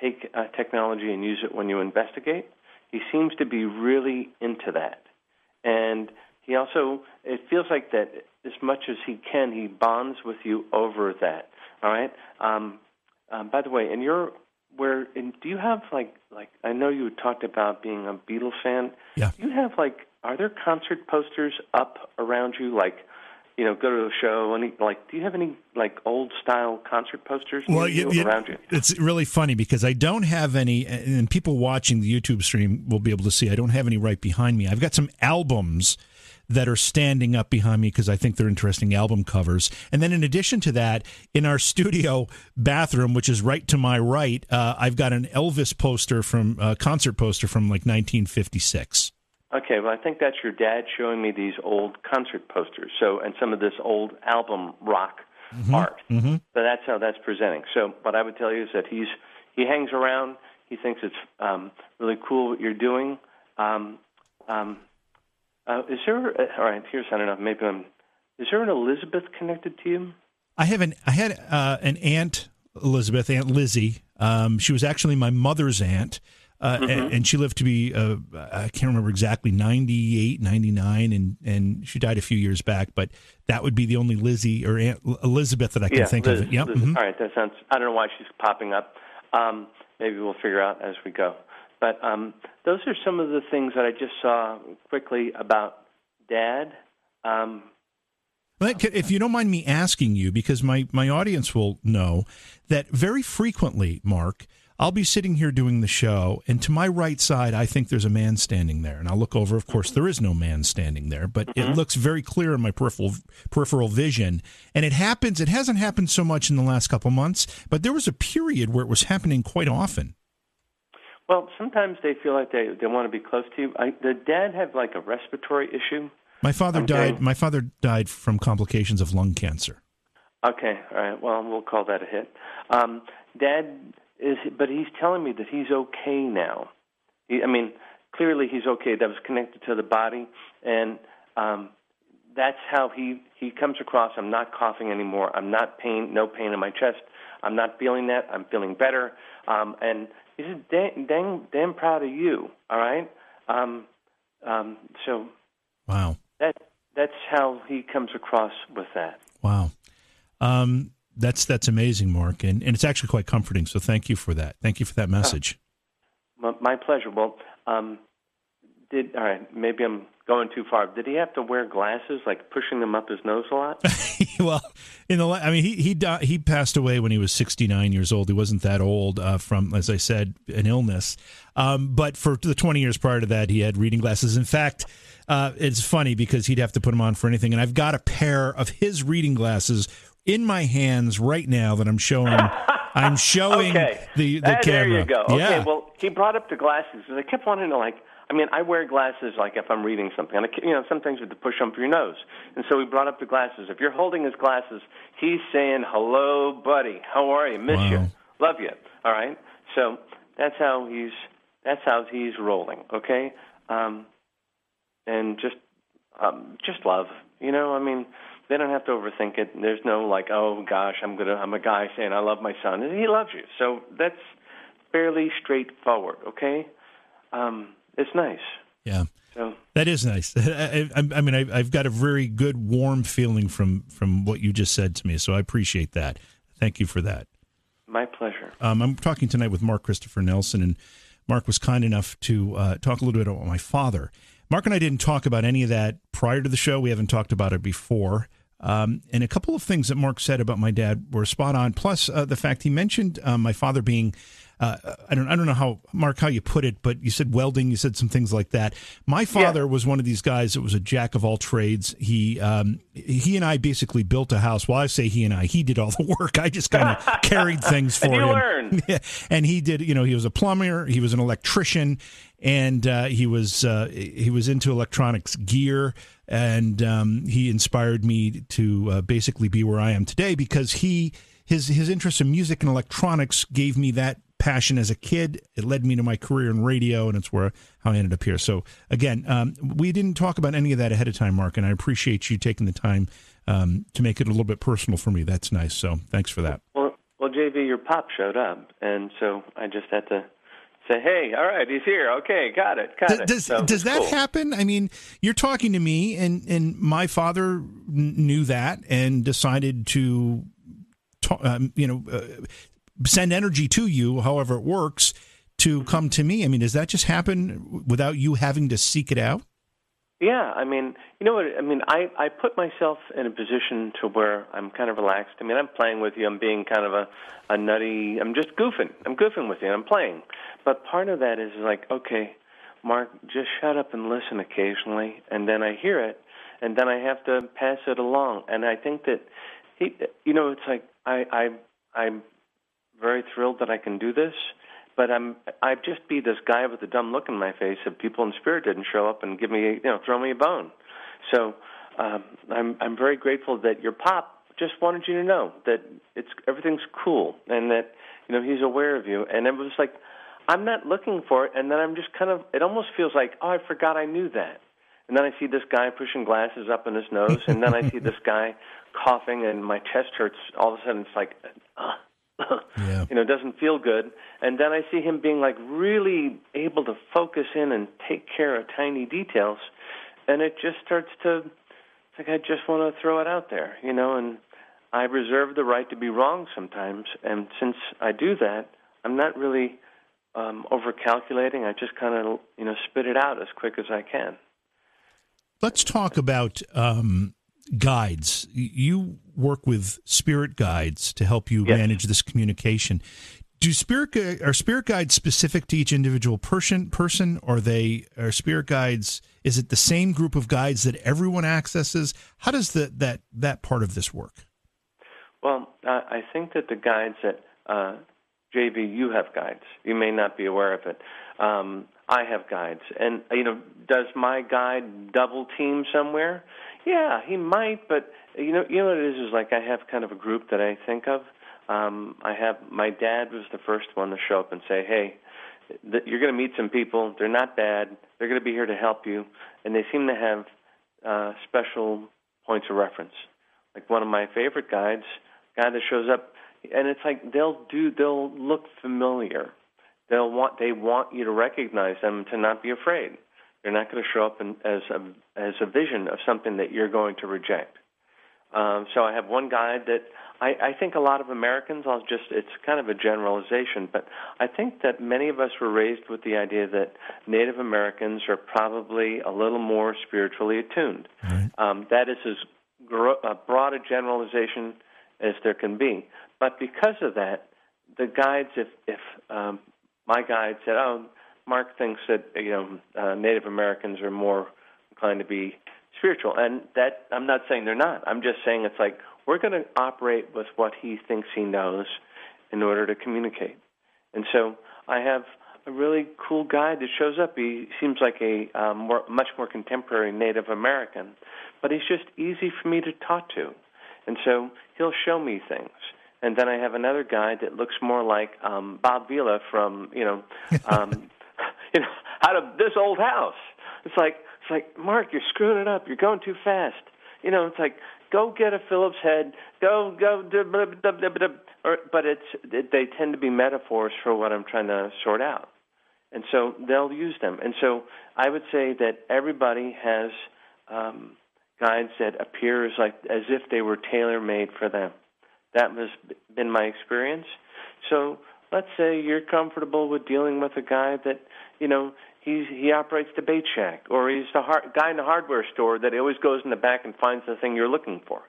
take uh, technology and use it when you investigate. He seems to be really into that, and he also it feels like that as much as he can, he bonds with you over that. All right. Um, um, by the way, and you're where and do you have like like I know you talked about being a Beatles fan. Yeah. Do you have like are there concert posters up around you like you know, go to a show. Any like, do you have any like old style concert posters well, you, you, around you? It's really funny because I don't have any, and people watching the YouTube stream will be able to see. I don't have any right behind me. I've got some albums that are standing up behind me because I think they're interesting album covers. And then in addition to that, in our studio bathroom, which is right to my right, uh, I've got an Elvis poster from uh, concert poster from like 1956. Okay, well, I think that's your dad showing me these old concert posters. So, and some of this old album rock mm-hmm. art. Mm-hmm. So that's how that's presenting. So, what I would tell you is that he's he hangs around. He thinks it's um, really cool what you're doing. Um, um, uh, is there? Uh, all right, here's I don't know. Maybe I'm. Is there an Elizabeth connected to you? I have an. I had uh, an aunt Elizabeth, Aunt Lizzie. Um, she was actually my mother's aunt. Uh, mm-hmm. and, and, she lived to be uh, I can't remember exactly 98 99 and and she died a few years back but that would be the only Lizzie or Aunt Elizabeth that I can yeah, think Liz, of yep. Mm-hmm. all right that sounds I don't know why she's popping up um, maybe we'll figure out as we go but um, those are some of the things that I just saw quickly about Dad. Um, if you don't mind me asking you, because my, my audience will know that very frequently, Mark, I'll be sitting here doing the show, and to my right side, I think there's a man standing there. And I'll look over. Of course, there is no man standing there, but mm-hmm. it looks very clear in my peripheral peripheral vision. And it happens. It hasn't happened so much in the last couple months, but there was a period where it was happening quite often. Well, sometimes they feel like they they want to be close to you. I, the dad have like a respiratory issue. My father okay. died. My father died from complications of lung cancer. Okay, all right. Well, we'll call that a hit. Um, dad is, but he's telling me that he's okay now. He, I mean, clearly he's okay. That was connected to the body, and um, that's how he he comes across. I'm not coughing anymore. I'm not pain. No pain in my chest. I'm not feeling that. I'm feeling better. Um, and he said, dang, dang, damn proud of you. All right. Um, um, so, wow. That that's how he comes across with that. Wow. Um, that's that's amazing, Mark, and, and it's actually quite comforting. So thank you for that. Thank you for that message. Uh, my pleasure. Well, um, did all right. Maybe I'm going too far. Did he have to wear glasses, like pushing them up his nose a lot? well, in the I mean, he he died, he passed away when he was 69 years old. He wasn't that old uh, from, as I said, an illness. Um, but for the 20 years prior to that, he had reading glasses. In fact, uh, it's funny because he'd have to put them on for anything. And I've got a pair of his reading glasses in my hands right now that I'm showing. I'm showing okay. the the camera. There you go. Yeah. Okay. Well, he brought up the glasses and I kept wanting to like I mean, I wear glasses like if I'm reading something. And, I, you know, sometimes you have to push them for your nose. And so we brought up the glasses. If you're holding his glasses, he's saying, hello, buddy. How are you? Miss wow. you. Love you. All right? So that's how he's that's how he's rolling, okay? Um, and just um, just love. You know, I mean, they don't have to overthink it. There's no like, oh gosh, I'm gonna I'm a guy saying I love my son. And he loves you. So that's fairly straightforward, okay? Um, it's nice. Yeah. So that is nice. I, I, I mean, I, have got a very good, warm feeling from from what you just said to me. So I appreciate that. Thank you for that. My pleasure. Um, I'm talking tonight with Mark Christopher Nelson, and Mark was kind enough to uh, talk a little bit about my father. Mark and I didn't talk about any of that prior to the show. We haven't talked about it before. Um, and a couple of things that Mark said about my dad were spot on. Plus, uh, the fact he mentioned uh, my father being uh, I don't I don't know how Mark how you put it, but you said welding. You said some things like that. My father yeah. was one of these guys that was a jack of all trades. He um, he and I basically built a house. Well, I say he and I. He did all the work. I just kind of carried things for him. And he did. You know, he was a plumber. He was an electrician, and uh, he was uh, he was into electronics gear and um, he inspired me to uh, basically be where I am today because he his his interest in music and electronics gave me that passion as a kid. It led me to my career in radio, and it's where how I ended up here. So again, um, we didn't talk about any of that ahead of time, Mark, and I appreciate you taking the time um, to make it a little bit personal for me. That's nice. So thanks for that. Well, well, JV, your pop showed up, and so I just had to say, "Hey, all right, he's here. Okay, got it, got does, it." Does, so does that cool. happen? I mean, you're talking to me, and and my father knew that and decided to, um, you know, uh, send energy to you, however it works, to come to me. I mean, does that just happen without you having to seek it out? Yeah, I mean, you know what? I mean, I I put myself in a position to where I'm kind of relaxed. I mean, I'm playing with you. I'm being kind of a a nutty. I'm just goofing. I'm goofing with you. I'm playing. But part of that is like, okay, Mark, just shut up and listen occasionally, and then I hear it, and then I have to pass it along. And I think that he, you know, it's like I I I'm very thrilled that I can do this but I'm I'd just be this guy with a dumb look in my face if people in spirit didn't show up and give me you know throw me a bone. So um, I'm I'm very grateful that your pop just wanted you to know that it's everything's cool and that you know he's aware of you. And it was like I'm not looking for it, and then I'm just kind of it almost feels like oh I forgot I knew that. And then I see this guy pushing glasses up in his nose, and then I see this guy coughing, and my chest hurts. All of a sudden, it's like, uh, yeah. you know, doesn't feel good. And then I see him being like really able to focus in and take care of tiny details, and it just starts to. It's like I just want to throw it out there, you know, and I reserve the right to be wrong sometimes. And since I do that, I'm not really um, over calculating. I just kind of, you know, spit it out as quick as I can. Let's talk about um, guides. You work with spirit guides to help you yes. manage this communication. Do spirit are spirit guides specific to each individual person? Person, are they are spirit guides? Is it the same group of guides that everyone accesses? How does the, that that part of this work? Well, uh, I think that the guides that uh, JV, you have guides. You may not be aware of it. Um, I have guides, and you know, does my guide double team somewhere? Yeah, he might, but you know, you know what it is is like I have kind of a group that I think of. Um, I have my dad was the first one to show up and say, "Hey, th- you're going to meet some people. They're not bad. They're going to be here to help you, and they seem to have uh, special points of reference." Like one of my favorite guides, guy that shows up, and it's like they'll do, they'll look familiar. They'll want, they want you to recognize them, to not be afraid. They're not going to show up in, as a as a vision of something that you're going to reject. Um, so I have one guide that I, I think a lot of Americans. I'll just it's kind of a generalization, but I think that many of us were raised with the idea that Native Americans are probably a little more spiritually attuned. Right. Um, that is as gro- a broad a generalization as there can be. But because of that, the guides, if if um, my guide said, "Oh, Mark thinks that you know uh, Native Americans are more inclined to be spiritual," and that I'm not saying they're not. I'm just saying it's like we're going to operate with what he thinks he knows in order to communicate. And so I have a really cool guide that shows up. He seems like a um, more, much more contemporary Native American, but he's just easy for me to talk to. And so he'll show me things. And then I have another guide that looks more like um, Bob Vila from, you know, um, you know, out of this old house. It's like it's like Mark, you're screwing it up. You're going too fast. You know, it's like go get a Phillips head. Go go. Or, but it's it, they tend to be metaphors for what I'm trying to sort out, and so they'll use them. And so I would say that everybody has um, guides that appear as like as if they were tailor made for them. That has been my experience. So let's say you're comfortable with dealing with a guy that you know he's he operates the bait shack, or he's the hard, guy in the hardware store that always goes in the back and finds the thing you're looking for.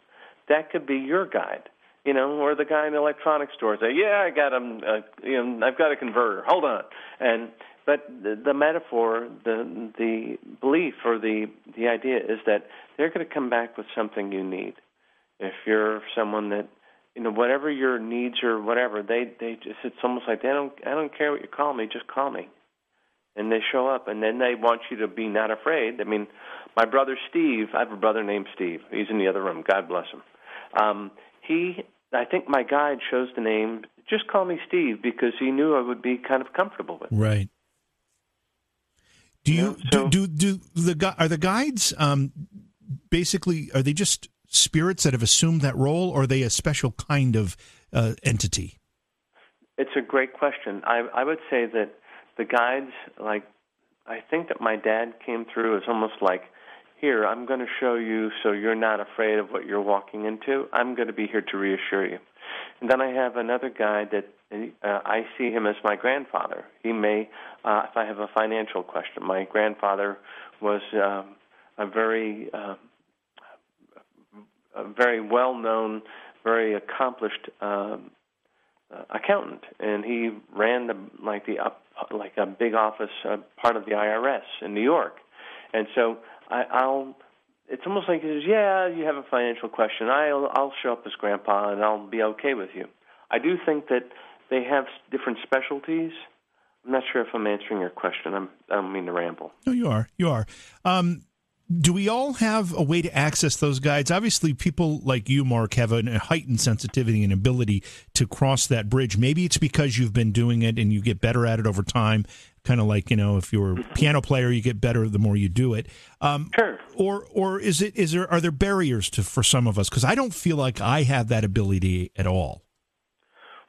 That could be your guide, you know, or the guy in the electronics store say, "Yeah, I got him. Uh, you know, I've got a converter. Hold on." And but the, the metaphor, the the belief, or the the idea is that they're going to come back with something you need. If you're someone that you know whatever your needs or whatever, they they just it's almost like they don't I don't care what you call me, just call me and they show up and then they want you to be not afraid. I mean, my brother Steve, I have a brother named Steve. He's in the other room. God bless him. Um, he I think my guide chose the name. Just call me Steve because he knew I would be kind of comfortable with. Right. Do you, so, do, do do the are the guides um, basically are they just spirits that have assumed that role, or are they a special kind of uh, entity? It's a great question. I, I would say that the guides, like, I think that my dad came through as almost like, here, I'm going to show you so you're not afraid of what you're walking into. I'm going to be here to reassure you. And then I have another guide that uh, I see him as my grandfather. He may, uh, if I have a financial question, my grandfather was um, a very, uh, very well-known, very accomplished um, uh, accountant, and he ran the like the up like a big office, uh, part of the IRS in New York, and so I, I'll. It's almost like he says, "Yeah, you have a financial question. I'll I'll show up as Grandpa, and I'll be okay with you." I do think that they have different specialties. I'm not sure if I'm answering your question. I'm, I don't mean to ramble. No, you are. You are. Um, do we all have a way to access those guides? Obviously, people like you, Mark, have a heightened sensitivity and ability to cross that bridge. Maybe it's because you've been doing it and you get better at it over time. Kind of like you know, if you're a mm-hmm. piano player, you get better the more you do it. Um, sure. Or, or is it? Is there? Are there barriers to for some of us? Because I don't feel like I have that ability at all.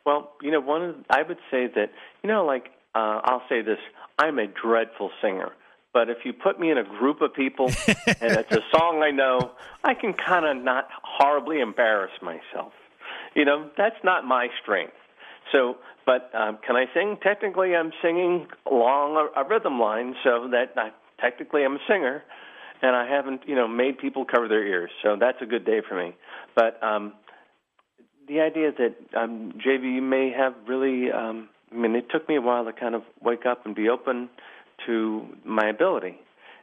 Well, you know, one of I would say that you know, like uh, I'll say this: I'm a dreadful singer. But if you put me in a group of people and it's a song I know, I can kind of not horribly embarrass myself. You know, that's not my strength. So, but um, can I sing? Technically, I'm singing along a, a rhythm line, so that I, technically I'm a singer, and I haven't, you know, made people cover their ears. So that's a good day for me. But um, the idea that um, JV, you may have really, um, I mean, it took me a while to kind of wake up and be open to my ability,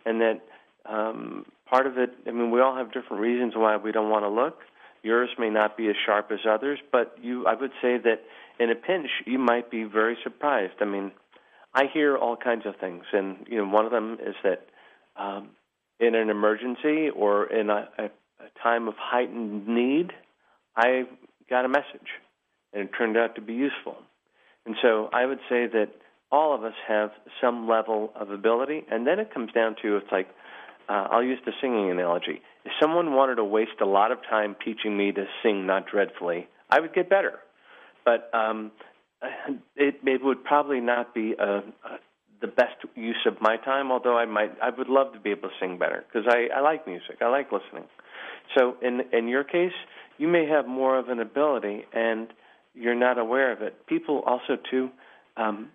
and that um, part of it. I mean, we all have different reasons why we don't want to look. Yours may not be as sharp as others, but you, I would say that in a pinch, you might be very surprised. I mean, I hear all kinds of things, and you know, one of them is that um, in an emergency or in a, a, a time of heightened need, I got a message, and it turned out to be useful. And so I would say that all of us have some level of ability, and then it comes down to it's like uh, I'll use the singing analogy. If someone wanted to waste a lot of time teaching me to sing not dreadfully, I would get better. But um, it, it would probably not be a, a, the best use of my time. Although I might, I would love to be able to sing better because I, I like music. I like listening. So in in your case, you may have more of an ability, and you're not aware of it. People also too. Um,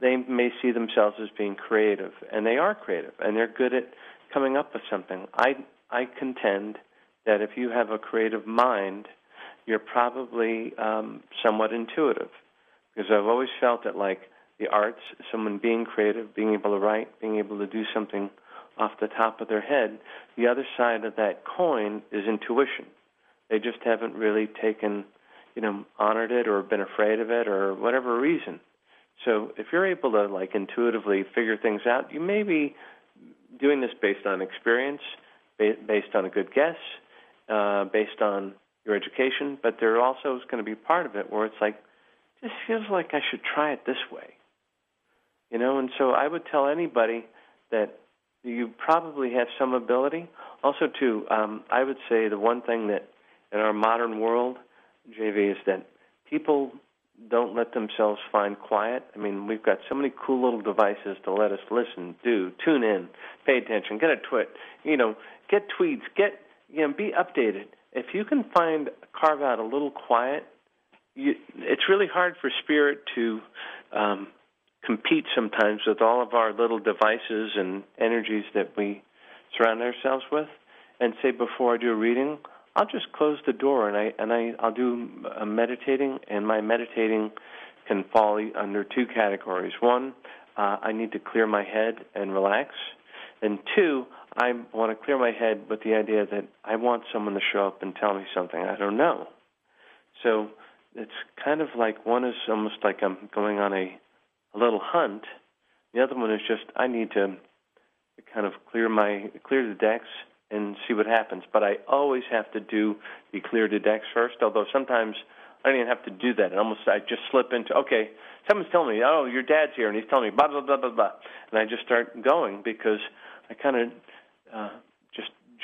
they may see themselves as being creative, and they are creative, and they're good at coming up with something. I I contend that if you have a creative mind, you're probably um, somewhat intuitive, because I've always felt that like the arts, someone being creative, being able to write, being able to do something off the top of their head, the other side of that coin is intuition. They just haven't really taken, you know, honored it or been afraid of it or whatever reason. So if you're able to like intuitively figure things out, you may be doing this based on experience, based on a good guess, uh, based on your education, but there also is going to be part of it where it's like, this feels like I should try it this way. You know, and so I would tell anybody that you probably have some ability. Also, too, um, I would say the one thing that in our modern world, JV, is that people don't let themselves find quiet. I mean, we've got so many cool little devices to let us listen, do, tune in, pay attention, get a twit, you know, get tweets, get, you know, be updated. If you can find, carve out a little quiet, you, it's really hard for spirit to um, compete sometimes with all of our little devices and energies that we surround ourselves with. And say, before I do a reading, I'll just close the door and I and I I'll do a meditating, and my meditating can fall under two categories. One, uh, I need to clear my head and relax, and two, I want to clear my head with the idea that I want someone to show up and tell me something I don't know. So it's kind of like one is almost like I'm going on a a little hunt. The other one is just I need to kind of clear my clear the decks and see what happens. But I always have to do the clear the decks first. Although sometimes I don't even have to do that. And almost I just slip into okay, someone's telling me, oh, your dad's here, and he's telling me blah blah blah blah blah, and I just start going because I kind of uh,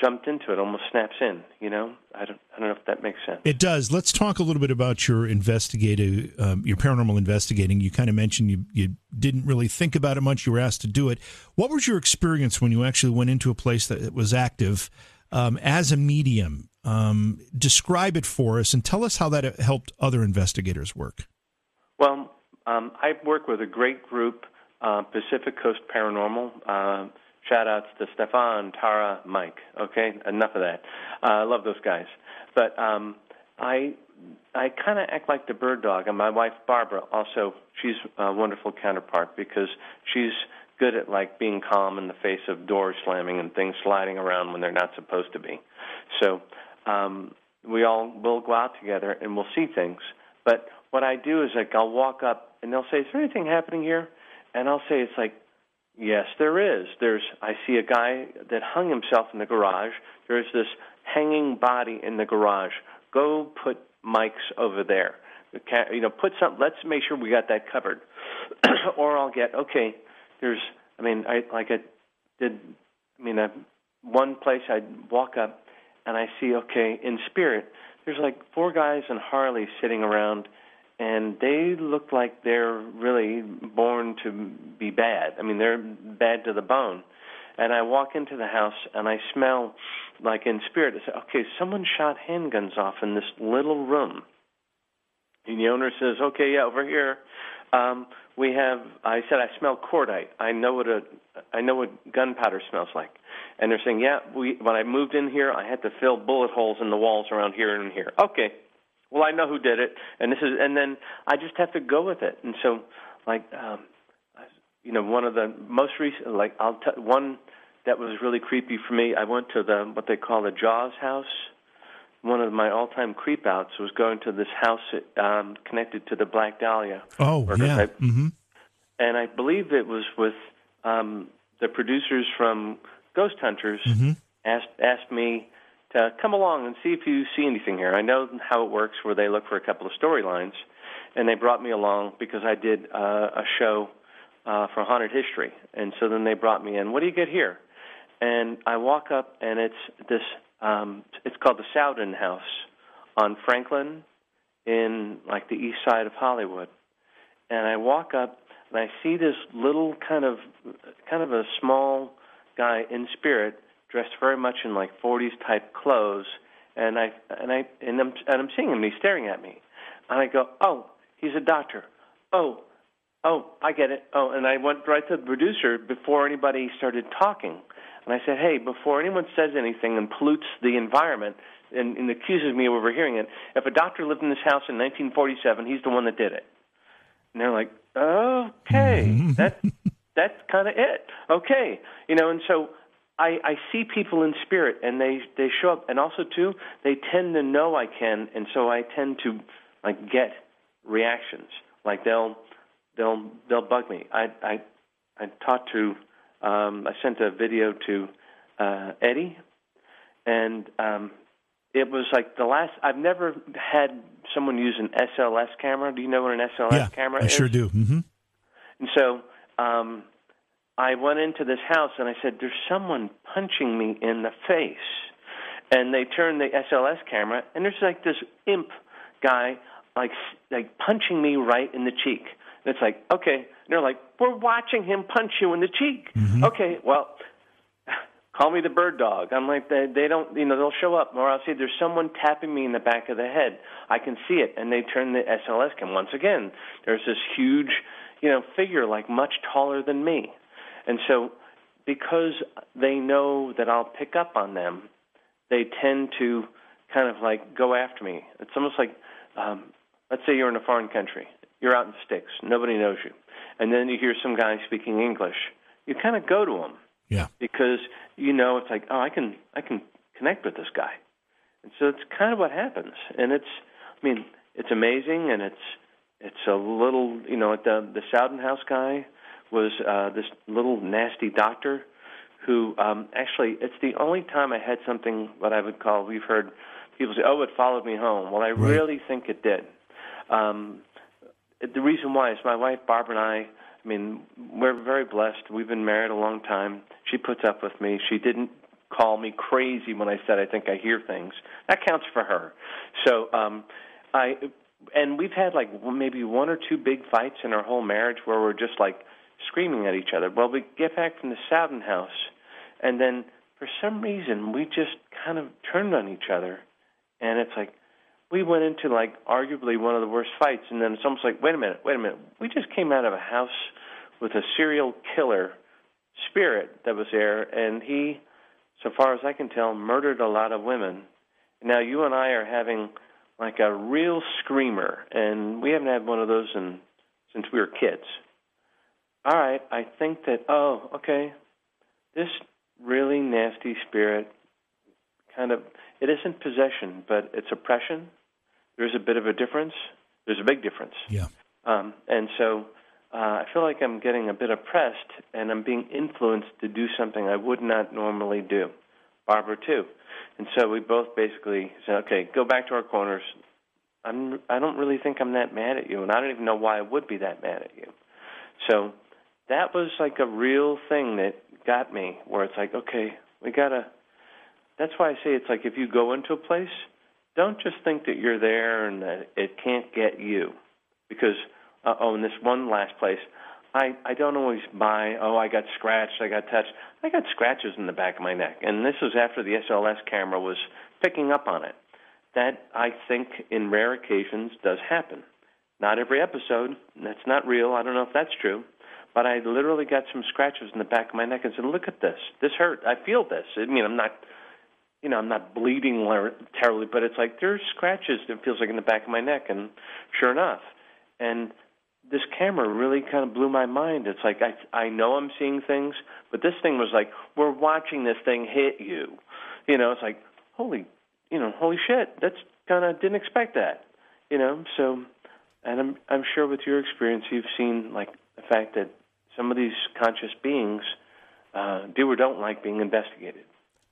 jumped into it, almost snaps in. You know, I don't I don't know if that makes sense. It does. Let's talk a little bit about your investigative, um, your paranormal investigating. You kind of mentioned you you didn't really think about it much. You were asked to do it. What was your experience when you actually went into a place that was active? Um, as a medium, um, describe it for us and tell us how that helped other investigators work. Well, um, I work with a great group, uh, Pacific Coast Paranormal. Uh, shout outs to Stefan, Tara, Mike. Okay, enough of that. Uh, I love those guys. But um, I I kind of act like the bird dog, and my wife Barbara also. She's a wonderful counterpart because she's good at like being calm in the face of doors slamming and things sliding around when they're not supposed to be. So um, we all will go out together and we'll see things. But what I do is like I'll walk up and they'll say, "Is there anything happening here?" And I'll say, "It's like, yes, there is. There's I see a guy that hung himself in the garage. There's this hanging body in the garage. Go put mics over there. You know, put some. Let's make sure we got that covered. or I'll get okay. There's. I mean, I like I did. I mean, I, one place I'd walk up and I see okay in spirit. There's like four guys in Harley sitting around and they look like they're really born to be bad. I mean, they're bad to the bone. And I walk into the house and I smell like in spirit. I say, okay, someone shot handguns off in this little room. And the owner says, okay, yeah, over here. Um, we have. I said I smell cordite. I know what a. I know what gunpowder smells like. And they're saying, yeah, we. When I moved in here, I had to fill bullet holes in the walls around here and here. Okay, well, I know who did it, and this is, and then I just have to go with it. And so, like, um, you know, one of the most recent, like, I'll tell one that was really creepy for me. I went to the what they call the Jaws house. One of my all-time creep outs was going to this house um, connected to the Black Dahlia. Oh, yeah. Mm-hmm. And I believe it was with um, the producers from Ghost Hunters mm-hmm. asked asked me to come along and see if you see anything here. I know how it works, where they look for a couple of storylines, and they brought me along because I did uh, a show uh, for haunted history, and so then they brought me in. What do you get here? And I walk up, and it's this. Um, it's called the Sowden House on Franklin, in like the east side of Hollywood. And I walk up, and I see this little kind of, kind of a small guy in spirit dressed very much in like 40s type clothes, and I and I and I'm and I'm seeing him. He's staring at me, and I go, "Oh, he's a doctor. Oh, oh, I get it. Oh, and I went right to the producer before anybody started talking, and I said, "Hey, before anyone says anything and pollutes the environment." And, and accuses me of overhearing it. If a doctor lived in this house in 1947, he's the one that did it. And they're like, okay, that that's kind of it. Okay, you know, and so I, I see people in spirit and they they show up. And also too they tend to know I can and so I tend to like get reactions. Like they'll they'll they'll bug me. I I I talked to um, I sent a video to uh, Eddie and um, it was like the last I've never had someone use an SLS camera. Do you know what an SLS yeah, camera I is? I sure do. Mm-hmm. and so um, I went into this house and I said, "There's someone punching me in the face," and they turned the SLS camera and there's like this imp guy like like punching me right in the cheek. And it's like, okay, and they're like, "We're watching him punch you in the cheek." Mm-hmm. Okay, well. Call me the bird dog. I'm like they they don't you know they'll show up or I'll say there's someone tapping me in the back of the head. I can see it, and they turn the SLS cam. Once again, there's this huge you know figure like much taller than me and so, because they know that I'll pick up on them, they tend to kind of like go after me. It's almost like, um, let's say you're in a foreign country, you're out in the sticks, nobody knows you, and then you hear some guy speaking English. You kind of go to him, yeah, because you know it's like, oh, I can, I can connect with this guy, and so it's kind of what happens, and it's, I mean, it's amazing, and it's, it's a little, you know, the the Sowden House guy was uh, this little nasty doctor who um, actually it's the only time I had something what I would call we've heard people say, "Oh, it followed me home." Well, I Right. really think it did. Um, the reason why is my wife Barbara and I. I mean, we're very blessed. We've been married a long time. She puts up with me. She didn't call me crazy when I said I think I hear things. That counts for her. So, um, I and we've had like maybe one or two big fights in our whole marriage where we're just like screaming at each other. Well, we get back from the Sowden house, and then for some reason we just kind of turned on each other, and it's like we went into like arguably one of the worst fights, and then it's almost like, wait a minute, wait a minute, we just came out of a house with a serial killer spirit that was there, and he, so far as I can tell, murdered a lot of women. Now you and I are having like a real screamer, and we haven't had one of those in since we were kids. All right, I think that oh, okay, this really nasty spirit kind of it isn't possession, but it's oppression. There's a bit of a difference. There's a big difference. Yeah. Um, and so uh, I feel like I'm getting a bit oppressed and I'm being influenced to do something I would not normally do. Barbara too. And so we both basically said, okay, go back to our corners. I'm I don't really think I'm that mad at you and I don't even know why I would be that mad at you. So that was like a real thing that got me where it's like, okay, we gotta that's why I say it's like if you go into a place, don't just think that you're there and that it can't get you. Because uh, oh, in this one last place, I I don't always buy. Oh, I got scratched, I got touched. I got scratches in the back of my neck, and this was after the SLS camera was picking up on it. That I think in rare occasions does happen. Not every episode. That's not real. I don't know if that's true. But I literally got some scratches in the back of my neck and said, "Look at this. This hurt. I feel this. I mean, I'm not you know, I'm not bleeding terribly, but it's like there's scratches. It feels like in the back of my neck, and sure enough, and this camera really kind of blew my mind. It's like I I know I'm seeing things, but this thing was like we're watching this thing hit you. You know, it's like holy, you know, holy shit. That's kind of didn't expect that. You know, so and I'm I'm sure with your experience, you've seen like the fact that some of these conscious beings uh, do or don't like being investigated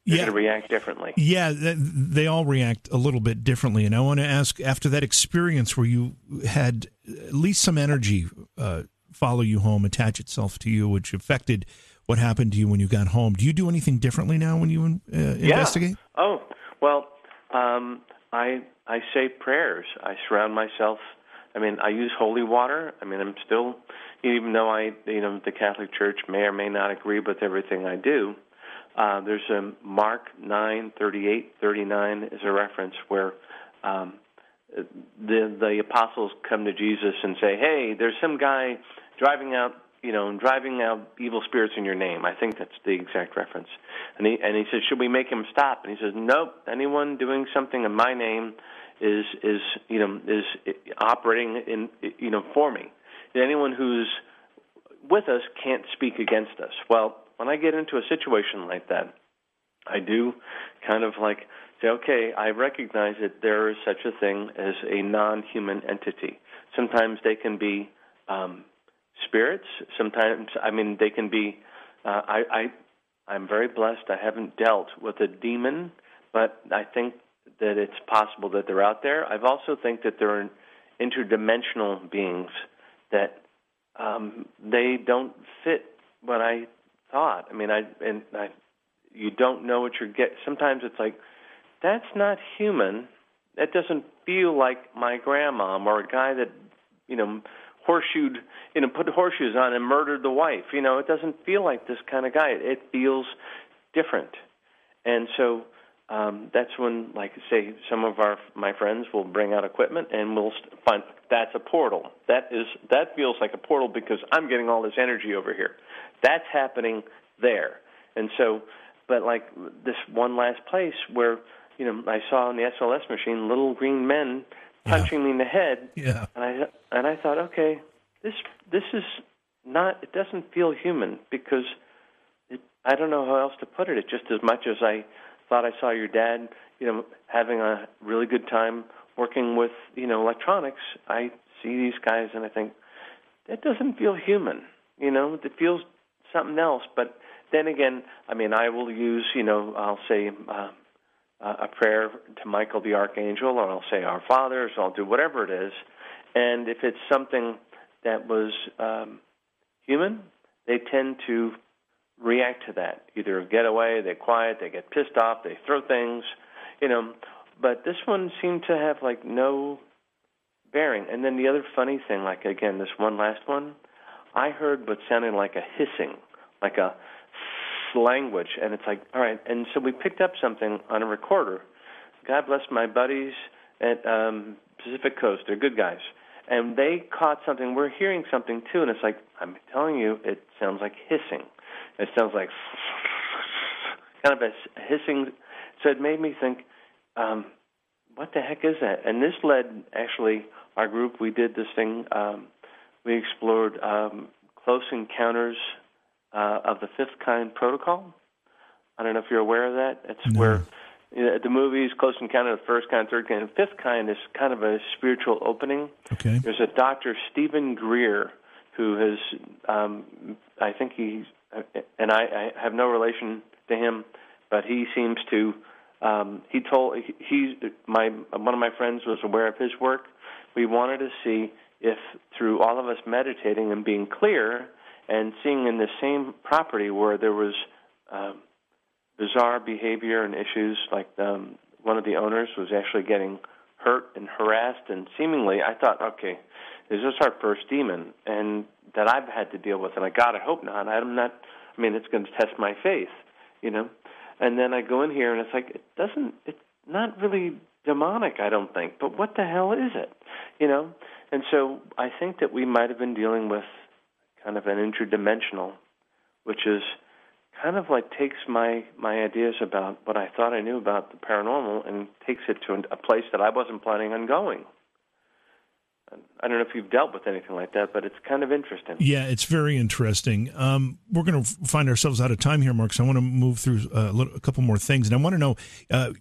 they're Yeah. going to react differently. Yeah, they all react a little bit differently. And I want to ask after that experience where you had at least some energy uh, follow you home, attach itself to you, which affected what happened to you when you got home. Do you do anything differently now when you uh, investigate? Oh well, um, I I say prayers. I surround myself. I mean, I use holy water. I mean, I'm still, even though I, you know, the Catholic Church may or may not agree with everything I do. Uh, there's a Mark nine thirty eight thirty nine is a reference where um, the the apostles come to Jesus and say, "Hey, there's some guy driving out, you know, driving out evil spirits in your name." I think that's the exact reference. And he and he says, "Should we make him stop?" And he says, "Nope. Anyone doing something in my name is is you know is operating in you know for me. Anyone who's with us can't speak against us." Well, when I get into a situation like that, I do kind of like say, okay, I recognize that there is such a thing as a non-human entity. Sometimes they can be um, spirits. Sometimes, I mean, they can be. Uh, I, I, I'm very blessed. I haven't dealt with a demon, but I think that it's possible that they're out there. I've also think that they're interdimensional beings that um, they don't fit what I thought. I mean, I and I, you don't know what you're get. Sometimes it's like that's not human. That doesn't feel like my grandma or a guy that you know horseshoed, you know, put horseshoes on and murdered the wife. You know, it doesn't feel like this kind of guy. It feels different, and so. Um, that's when, like, say, some of our my friends will bring out equipment, and we'll find that's a portal. That is that feels like a portal because I'm getting all this energy over here. That's happening there, and so, but like this one last place where you know I saw in the SLS machine little green men punching me in the head, Yeah. and I and I thought, okay, this this is not. It doesn't feel human because it, I don't know how else to put it. It just as much as I thought I saw your dad, you know, having a really good time working with you know electronics. I see these guys and I think that doesn't feel human. You know, it feels something else, but then again, I mean, I will use, you know, I'll say uh, a prayer to Michael the archangel, or I'll say Our Fathers, or I'll do whatever it is. And if it's something that was um, human, they tend to react to that. Either get away, they quiet, they get pissed off, they throw things, you know. But this one seemed to have like no bearing. And then the other funny thing, like again, this one last one, I heard what sounded like a hissing, like a language, and it's like, all right. And so we picked up something on a recorder. God bless my buddies at um, Pacific Coast; they're good guys, and they caught something. We're hearing something too, and it's like I'm telling you, it sounds like hissing. It sounds like kind of a hissing. So it made me think, um, what the heck is that? And this led actually our group. We did this thing. Um, we explored um, close encounters uh, of the fifth kind protocol. I don't know if you're aware of that. It's no. where you know, the movies, Close Encounter of the First Kind, Third Kind, and Fifth Kind is kind of a spiritual opening. Okay. There's a Dr. Stephen Greer who has, um, I think he's, and I, I have no relation to him, but he seems to. Um, he told he my one of my friends was aware of his work. We wanted to see if through all of us meditating and being clear and seeing in the same property where there was um, bizarre behavior and issues, like um, one of the owners was actually getting hurt and harassed, and seemingly I thought, okay, is this our first demon, and that I've had to deal with, and I God, I hope not. I'm not. I mean, it's going to test my faith, you know. And then I go in here, and it's like it doesn't. It's not really demonic, I don't think. But what the hell is it, you know? And so I think that we might have been dealing with kind of an interdimensional, which is kind of like takes my my ideas about what I thought I knew about the paranormal and takes it to a place that I wasn't planning on going. I don't know if you've dealt with anything like that, but it's kind of interesting. Yeah, it's very interesting. Um, we're going to find ourselves out of time here, Mark. So I want to move through a, little, a couple more things, and I want to know. Uh,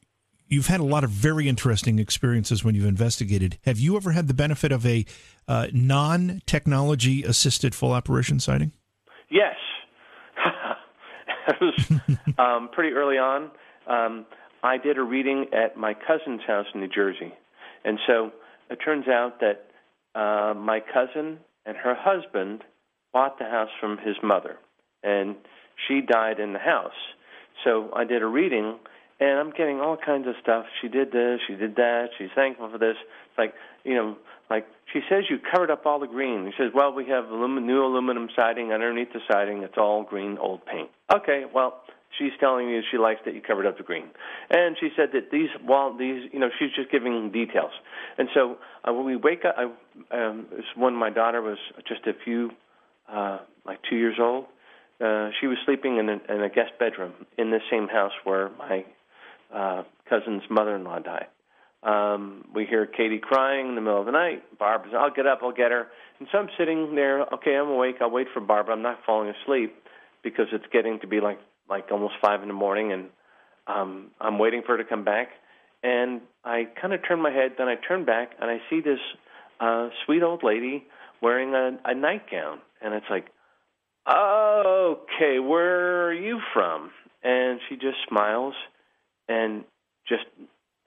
you've had a lot of very interesting experiences when you've investigated. Have you ever had the benefit of a uh, non technology assisted full apparition sighting? Yes. it was um, pretty early on. Um, I did a reading at my cousin's house in New Jersey. And so it turns out that uh, my cousin and her husband bought the house from his mother, and she died in the house. So I did a reading, and I'm getting all kinds of stuff. She did this, she did that, she's thankful for this. It's like, you know, like she says you covered up all the green. He says, well, we have alum- new aluminum siding underneath the siding. It's all green old paint. Okay, well, she's telling you she likes that you covered up the green, and she said that these wall these you know she's just giving details. And so uh, when we wake up, I, um, when my daughter was just a few uh, like two years old. Uh, she was sleeping in a, in a guest bedroom in the same house where my uh, cousin's mother-in-law died. Um, we hear Katie crying in the middle of the night. Barbara's, I'll get up, I'll get her. And so I'm sitting there, okay, I'm awake, I'll wait for Barbara. I'm not falling asleep because it's getting to be like like almost five in the morning, and um, I'm waiting for her to come back. And I kind of turn my head, then I turn back, and I see this uh, sweet old lady wearing a, a nightgown, and it's like, okay, where are you from? And she just smiles and just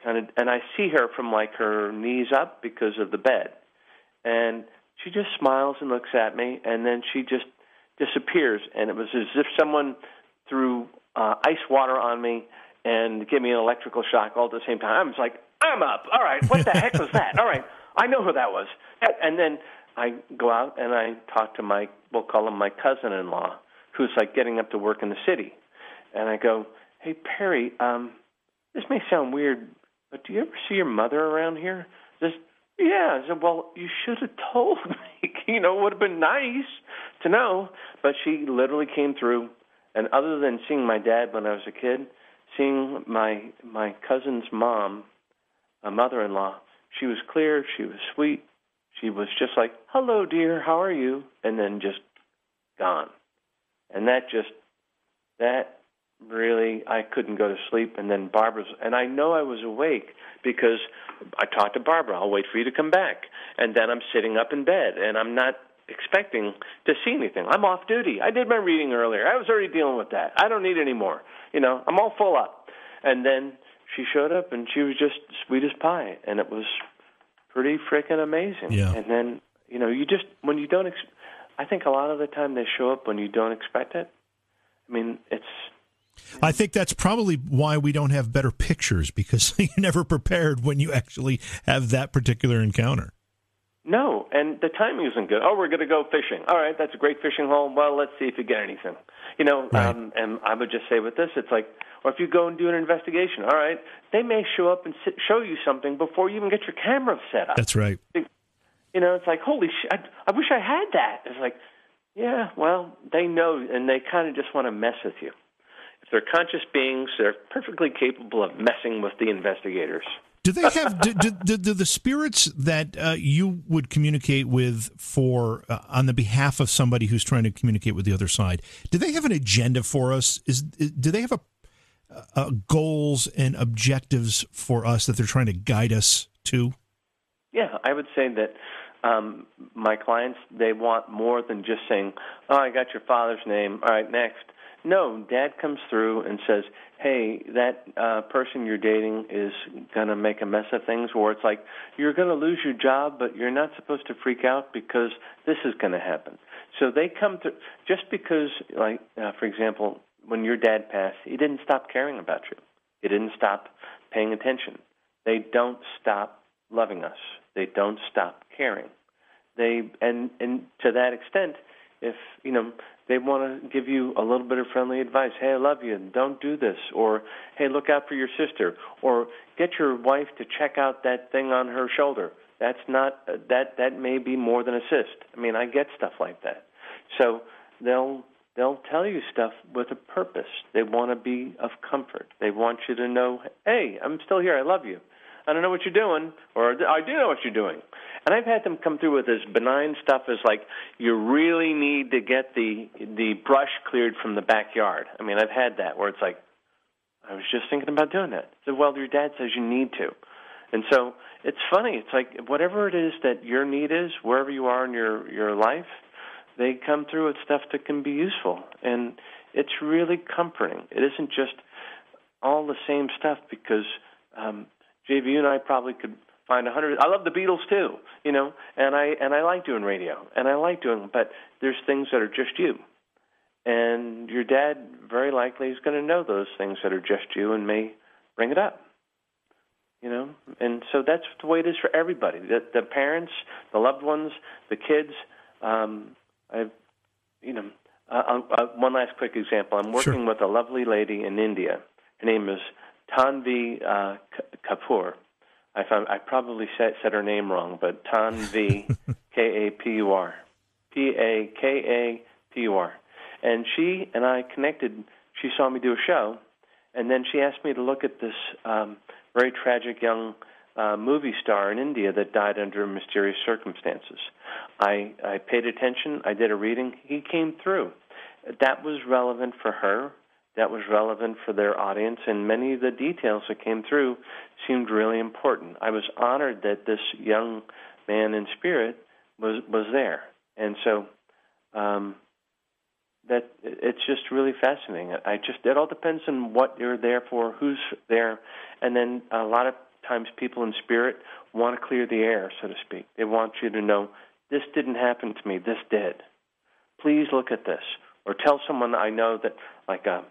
kind of and I see her from like her knees up because of the bed. And she just smiles and looks at me and then she just disappears and it was as if someone threw uh, ice water on me and gave me an electrical shock all at the same time. I was like, I'm up. All right, what the heck was that? All right, I know who that was. And then I go out and I talk to my, we'll call him my cousin-in-law, who's like getting up to work in the city. And I go, hey, Perry, um, this may sound weird, but do you ever see your mother around here? Just yeah. I said, well, you should have told me. you know, it would have been nice to know. But she literally came through, and other than seeing my dad when I was a kid, seeing my my cousin's mom, a mother-in-law, she was clear. She was sweet. She was just like, "Hello, dear. How are you?" And then just gone. And that just that really I couldn't go to sleep and then Barbara's and I know I was awake because I talked to Barbara, I'll wait for you to come back. And then I'm sitting up in bed and I'm not expecting to see anything. I'm off duty. I did my reading earlier. I was already dealing with that. I don't need any more. You know, I'm all full up. And then she showed up and she was just sweet as pie, and it was pretty freaking amazing. Yeah. And then you know, you just when you don't. Ex- I think a lot of the time they show up when you don't expect it. I mean, it's. I think that's probably why we don't have better pictures because you're never prepared when you actually have that particular encounter. No, and the timing isn't good. Oh, we're going to go fishing. All right, that's a great fishing hole. Well, let's see if you get anything. You know, Right. um, and I would just say with this, it's like, or if you go and do an investigation, all right, they may show up and sit, show you something before you even get your camera set up. That's right. You know, it's like, holy shit, I, I wish I had that. It's like, yeah, well, they know, and they kind of just want to mess with you. If they're conscious beings, they're perfectly capable of messing with the investigators. Do they have do, do, do, the spirits that uh, you would communicate with for uh, on the behalf of somebody who's trying to communicate with the other side? Do they have an agenda for us? Is, do they have a, goals and objectives for us that they're trying to guide us to? Yeah, I would say that um, my clients they want more than just saying, "Oh, I got your father's name. All right, next." No, Dad comes through and says, "Hey, that uh, person you're dating is gonna make a mess of things," or it's like, "You're gonna lose your job, but you're not supposed to freak out because this is gonna happen." So they come through just because, like, uh, for example, when your dad passed, he didn't stop caring about you. He didn't stop paying attention. They don't stop loving us. They don't stop caring. They and and to that extent, if you know they want to give you a little bit of friendly advice, hey, I love you, and don't do this, or hey, look out for your sister, or get your wife to check out that thing on her shoulder. That's not uh, that that may be more than assist. I mean, I get stuff like that. So they'll they'll tell you stuff with a purpose. They want to be of comfort. They want you to know, hey, I'm still here. I love you. I don't know what you're doing, or I do know what you're doing. And I've had them come through with this benign stuff as like you really need to get the the brush cleared from the backyard. I mean, I've had that where it's like I was just thinking about doing that. So, well, your dad says you need to. And so it's funny. It's like whatever it is that your need is, wherever you are in your your life, they come through with stuff that can be useful, and it's really comforting. It isn't just all the same stuff because um, JV, you and I probably could find a hundred. I love the Beatles too, you know, and I and I like doing radio, and I like doing, but there's things that are just you, and your dad very likely is going to know those things that are just you and may bring it up, you know, and so that's the way it is for everybody. The, the parents, the loved ones, the kids. Um, I've, you know, uh, uh, one last quick example. I'm working Sure. with a lovely lady in India. Her name is Tanvi uh, K- Kapoor. I found I probably said, said her name wrong, but Tanvi K A P U R, P A K A P U R, and she and I connected. She saw me do a show, and then she asked me to look at this um, very tragic young uh, movie star in India that died under mysterious circumstances. I, I paid attention. I did a reading. He came through. That was relevant for her. That was relevant for their audience, and many of the details that came through seemed really important. I was honored that this young man in spirit was was there, and so um, that it's just really fascinating. I just it all depends on what you're there for, who's there, and then a lot of times people in spirit want to clear the air, so to speak. They want you to know this didn't happen to me, this did. Please look at this, or tell someone I know that, like a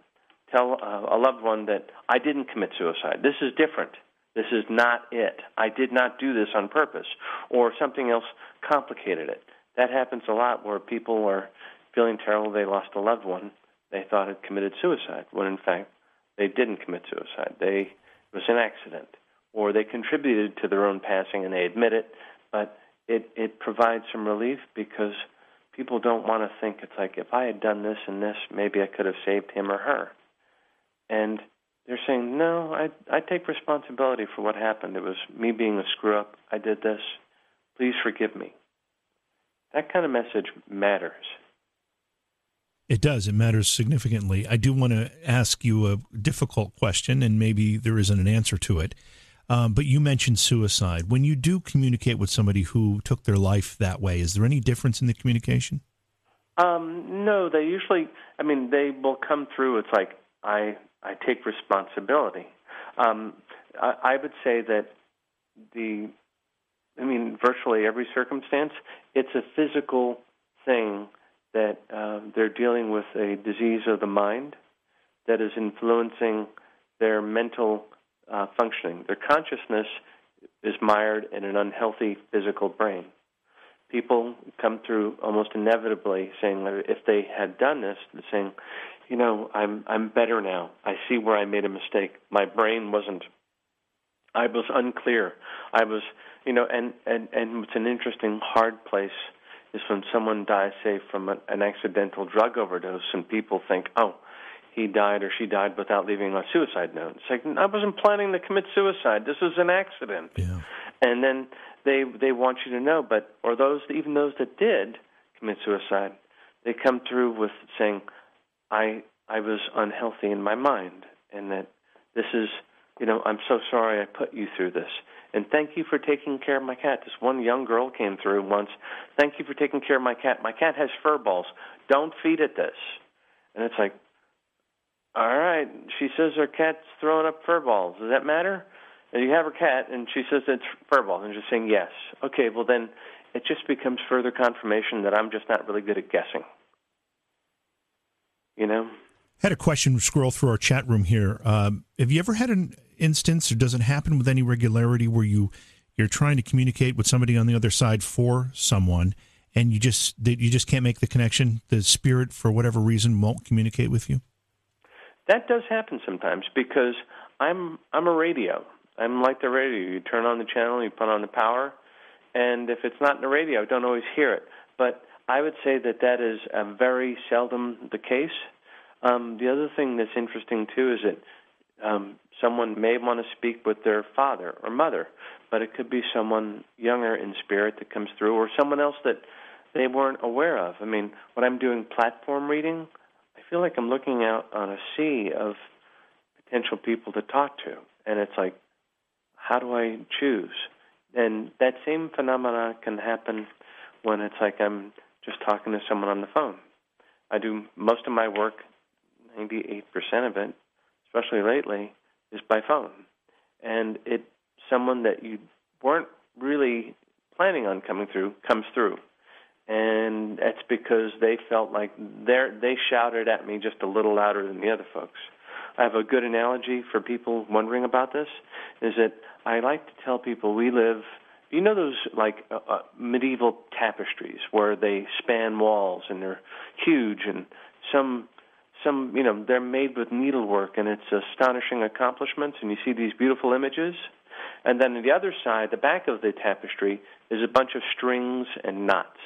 tell uh, a loved one that I didn't commit suicide. This is different. This is not it. I did not do this on purpose, or something else complicated it. That happens a lot where people are feeling terrible they lost a loved one they thought had committed suicide, when in fact they didn't commit suicide. They it was an accident, or they contributed to their own passing and they admit it, but it it provides some relief because people don't want to think it's like if I had done this and this, maybe I could have saved him or her. And they're saying, no, I I take responsibility for what happened. It was me being a screw up. I did this. Please forgive me. That kind of message matters. It does. It matters significantly. I do want to ask you a difficult question, and maybe there isn't an answer to it. Um, but you mentioned suicide. When you do communicate with somebody who took their life that way, is there any difference in the communication? Um, no, they usually. I mean, they will come through. It's like I I take responsibility. Um, I, I would say that the. I mean, virtually every circumstance, it's a physical thing that uh, they're dealing with a disease of the mind that is influencing their mental uh, functioning. Their consciousness is mired in an unhealthy physical brain. People come through almost inevitably saying if they had done this, saying, you know, I'm I'm better now. I see where I made a mistake. My brain wasn't. I was unclear. I was, you know, and and and it's an interesting hard place is when someone dies, say, from an accidental drug overdose, and people think, oh, he died or she died without leaving a suicide note. It's like I wasn't planning to commit suicide. This was an accident. Yeah. And then they they want you to know, but or those even those that did commit suicide, they come through with saying, I I was unhealthy in my mind, and that this is you know I'm so sorry I put you through this. And thank you for taking care of my cat. This one young girl came through once. Thank you for taking care of my cat. My cat has fur balls. Don't feed it this. And it's like, all right. She says her cat's throwing up fur balls. Does that matter? And you have her cat, and she says it's fur balls, and just saying yes. Okay, well then, it just becomes further confirmation that I'm just not really good at guessing. You know. Had a question scroll through our chat room here. Um, have you ever had an instance, or does it happen with any regularity, where you you're trying to communicate with somebody on the other side for someone, and you just you just can't make the connection? The spirit, for whatever reason, won't communicate with you. That does happen sometimes because I'm I'm a radio. I'm like the radio. You turn on the channel, you put on the power, and if it's not in the radio, I don't always hear it. But I would say that that is a very seldom the case. Um, the other thing that's interesting too is that um, someone may want to speak with their father or mother, but it could be someone younger in spirit that comes through, or someone else that they weren't aware of. I mean, when I'm doing platform reading, I feel like I'm looking out on a sea of potential people to talk to, and it's like, how do I choose? And that same phenomena can happen when it's like I'm just talking to someone on the phone. I do most of my work, 98% of it, especially lately, is by phone. And it someone that you weren't really planning on coming through comes through and that's because they felt like they they shouted at me just a little louder than the other folks. I have a good analogy for people wondering about this is that I like to tell people we live you know those like uh, uh, medieval tapestries where they span walls and they're huge and some some you know they're made with needlework and it's astonishing accomplishments and you see these beautiful images and then on the other side the back of the tapestry is a bunch of strings and knots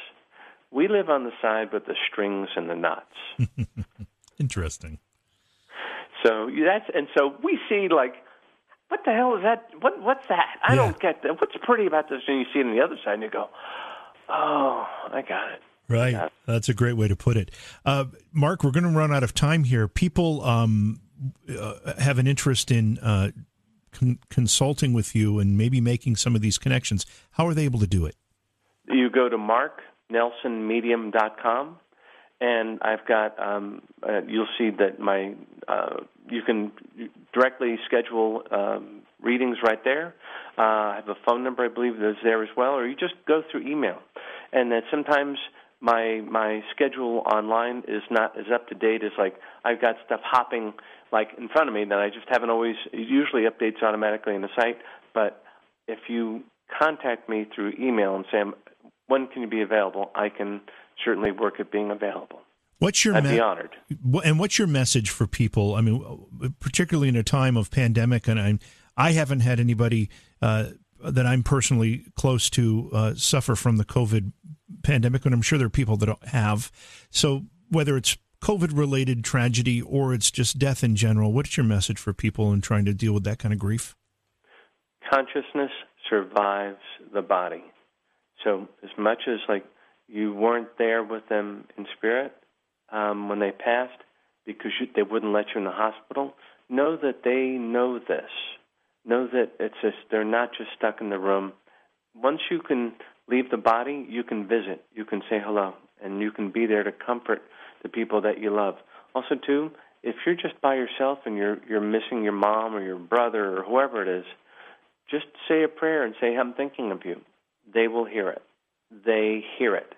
we live on the side with the strings and the knots. Interesting. So that's and so we see like what the hell is that? What what's that? I yeah. don't get that. What's pretty about this? And you see it on the other side, and you go, "Oh, I got it." Right. Got it. That's a great way to put it. Uh, Mark, we're going to run out of time here. People um, uh, have an interest in uh, con- consulting with you and maybe making some of these connections. How are they able to do it? You go to Mark nelsonmedium.com, and I've got um, uh, you'll see that my uh, you can directly schedule um, readings right there. Uh, I have a phone number I believe that's there as well, or you just go through email, and that sometimes my my schedule online is not as up to date as like I've got stuff hopping like in front of me that I just haven't always it usually updates automatically in the site, but if you contact me through email and say when can you be available? I can certainly work at being available. What's your I'd me- be honored. And what's your message for people? I mean, particularly in a time of pandemic, and I, I haven't had anybody uh, that I'm personally close to uh, suffer from the COVID pandemic, and I'm sure there are people that have. So whether it's COVID related tragedy or it's just death in general, what's your message for people in trying to deal with that kind of grief? Consciousness survives the body. So as much as like you weren't there with them in spirit um, when they passed because you, they wouldn't let you in the hospital, know that they know this. know that it's just they're not just stuck in the room. Once you can leave the body, you can visit, you can say hello, and you can be there to comfort the people that you love. Also, too, if you're just by yourself and you're you're missing your mom or your brother or whoever it is, just say a prayer and say, "I'm thinking of you." They will hear it. They hear it.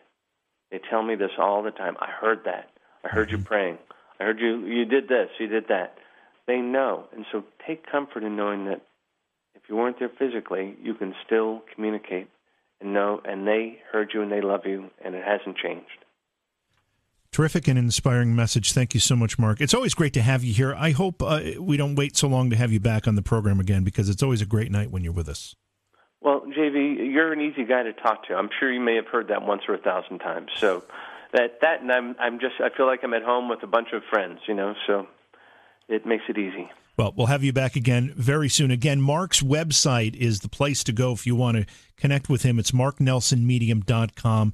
They tell me this all the time. I heard that. I heard you mm-hmm. praying. I heard you. You did this. You did that. They know, and so take comfort in knowing that if you weren't there physically, you can still communicate and know, and they heard you and they love you, and it hasn't changed. Terrific and inspiring message. Thank you so much, Mark. It's always great to have you here. I hope uh, we don't wait so long to have you back on the program again because it's always a great night when you're with us. You're an easy guy to talk to. I'm sure you may have heard that once or a thousand times. So that that and I'm I'm just I feel like I'm at home with a bunch of friends, you know. So it makes it easy. Well, we'll have you back again very soon. Again, Mark's website is the place to go if you want to connect with him. It's marknelsonmedium.com.